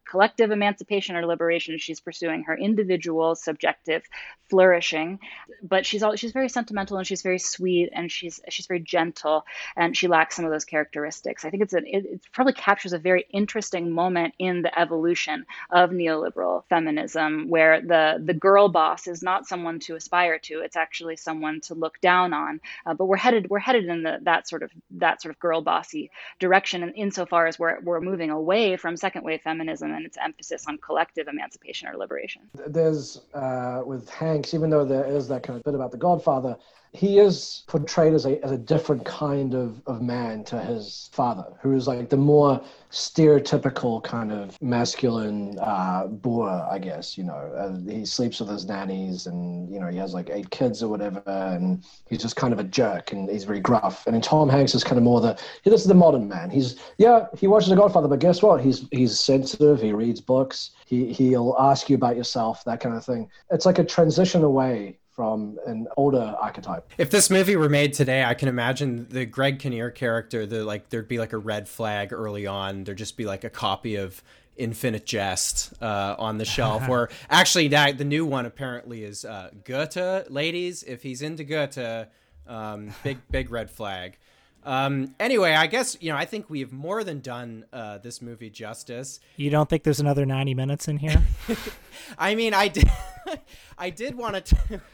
collective emancipation or liberation. She's pursuing her individual subjective flourishing, but she's all she's very sentimental and she's very sweet and she's she's very gentle and she lacks some of those characteristics. I think it's a, it, it probably captures a very interesting moment in the evolution of neoliberal feminism, where the the girl boss is not someone to aspire to; it's actually someone to look down on. Uh, but we're headed we're headed in the, that sort of that sort of girl bossy direction, in, insofar as we're we're moving away from second wave feminism and its emphasis on collective emancipation or liberation. There's uh, with Hanks, even though there is that kind of bit about the Godfather he is portrayed as a, as a different kind of, of man to his father, who is like the more stereotypical kind of masculine uh, boor, I guess. You know, uh, he sleeps with his nannies and, you know, he has like eight kids or whatever, and he's just kind of a jerk and he's very gruff. And then Tom Hanks is kind of more the, this is the modern man. He's, yeah, he watches The Godfather, but guess what? He's, he's sensitive, he reads books, he, he'll ask you about yourself, that kind of thing. It's like a transition away from an older archetype. If this movie were made today, I can imagine the Greg Kinnear character. The like, there'd be like a red flag early on. There'd just be like a copy of Infinite Jest uh, on the shelf. [LAUGHS] or actually, that the new one apparently is uh, Goethe. Ladies, if he's into Goethe, um, big big red flag. Um, anyway, I guess you know I think we've more than done uh, this movie justice. You don't think there's another ninety minutes in here? [LAUGHS] I mean, I did. [LAUGHS] I did want to. [LAUGHS]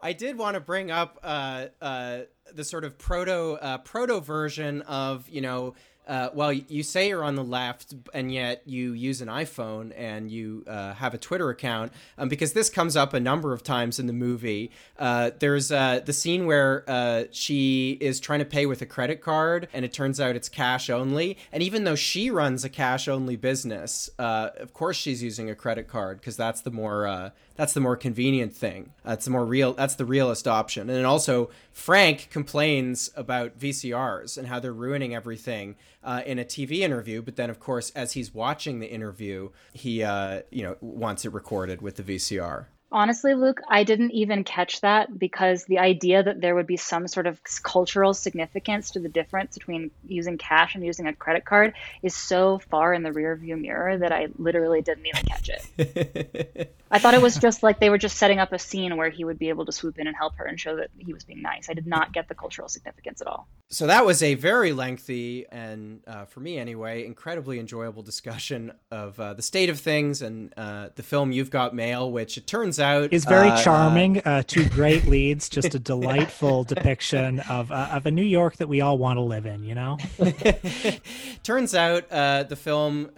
I did want to bring up uh, uh, the sort of proto uh, proto version of you know uh, well, you say you're on the left, and yet you use an iPhone and you uh, have a Twitter account, um, because this comes up a number of times in the movie. Uh, there's the scene where she is trying to pay with a credit card, and it turns out it's cash only. And even though she runs a cash only business, of course she's using a credit card because that's the more that's the more convenient thing. That's the more real. That's the realist option. And also, Frank complains about VCRs and how they're ruining everything uh, in a TV interview. But then, of course, as he's watching the interview, he uh, you know wants it recorded with the VCR. Honestly, Luke, I didn't even catch that because the idea that there would be some sort of cultural significance to the difference between using cash and using a credit card is so far in the rearview mirror that I literally didn't even catch it. [LAUGHS] I thought it was just like they were just setting up a scene where he would be able to swoop in and help her and show that he was being nice. I did not get the cultural significance at all. So that was a very lengthy and, uh, for me anyway, incredibly enjoyable discussion of uh, the state of things and uh, the film You've Got Mail, which it turns out is very uh, charming. Uh, two [LAUGHS] great leads, just a [LAUGHS] delightful depiction of uh, of a New York that we all want to live in. You know. [LAUGHS] turns out the film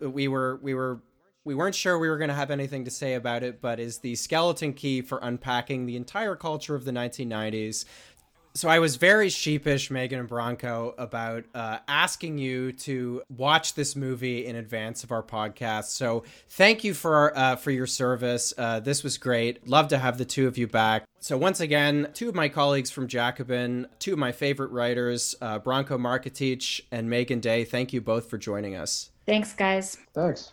we were we were we weren't sure we were going to have anything to say about it, but is the skeleton key for unpacking the entire culture of the 1990s. So I was very sheepish, Meagan and Branko, about uh, asking you to watch this movie in advance of our podcast. So thank you for uh, for your service. Uh, this was great. Love to have the two of you back. So once again, two of my colleagues from Jacobin, two of my favorite writers, uh, Branko Marcetic and Meagan Day. Thank you both for joining us. Thanks, guys. Thanks.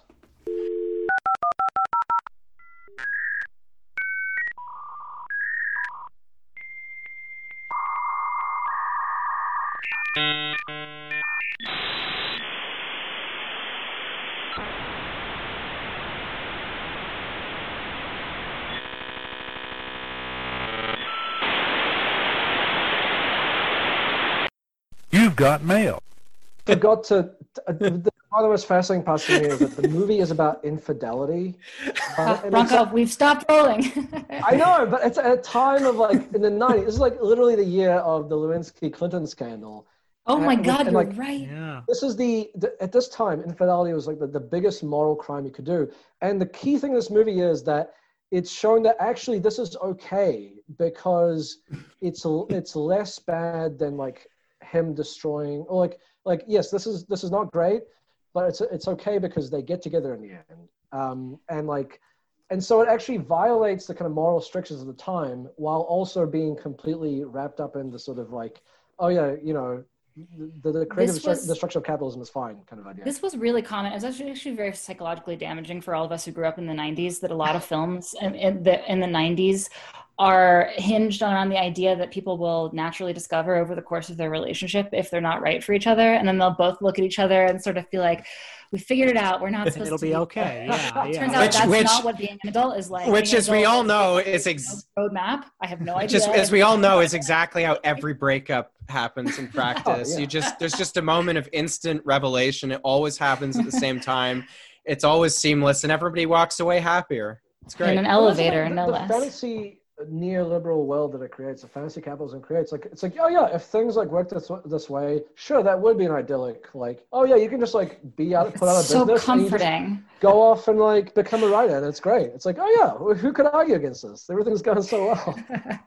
Got mail. forgot to. uh, the, the, one of the most fascinating parts to me is that the movie is about infidelity. Uh, and it's- Branko, we've stopped rolling. [LAUGHS] I know, but it's at a time of like in the 90s. This is like literally the year of the Lewinsky Clinton scandal. oh my God, and, you're like, right. Yeah. This is the, the at this time, infidelity was like the, the biggest moral crime you could do. And the key thing in this movie is that it's showing that actually this is okay because it's it's less bad than like him destroying or like like yes, this is this is not great, but it's it's okay because they get together in the end. Um, and like and so it actually violates the kind of moral strictures of the time while also being completely wrapped up in the sort of like oh yeah you know the, the creative This destru- was- destruction of capitalism is fine kind of idea This was really common. It was actually, actually very psychologically damaging for all of us who grew up in the 90s that a lot of [LAUGHS] films in, in, the, in the 90s are hinged on, on the idea that people will naturally discover over the course of their relationship if they're not right for each other. And then they'll both look at each other and sort of feel like, we figured it out. We're not [LAUGHS] supposed It'll to be okay. Yeah, [LAUGHS] It yeah. turns out Which- that's which- not what being an adult is like. which Being as we all know like, is no ex- roadmap. I have no idea. just as we all know is exactly how [LAUGHS] every breakup happens in oh, practice yeah. you just there's just a moment of instant revelation it always happens at the same time it's always seamless and everybody walks away happier it's great in an Well, the elevator, thing, no the, less. the fantasy neoliberal world that it creates the fantasy capitalism creates like it's like oh yeah if things like work this, this way sure that would be an idyllic like oh yeah you can just like be out put out of so business you just comforting. go off and like become a writer and it's great. It's like oh yeah who could argue against this? Everything's going so well [LAUGHS]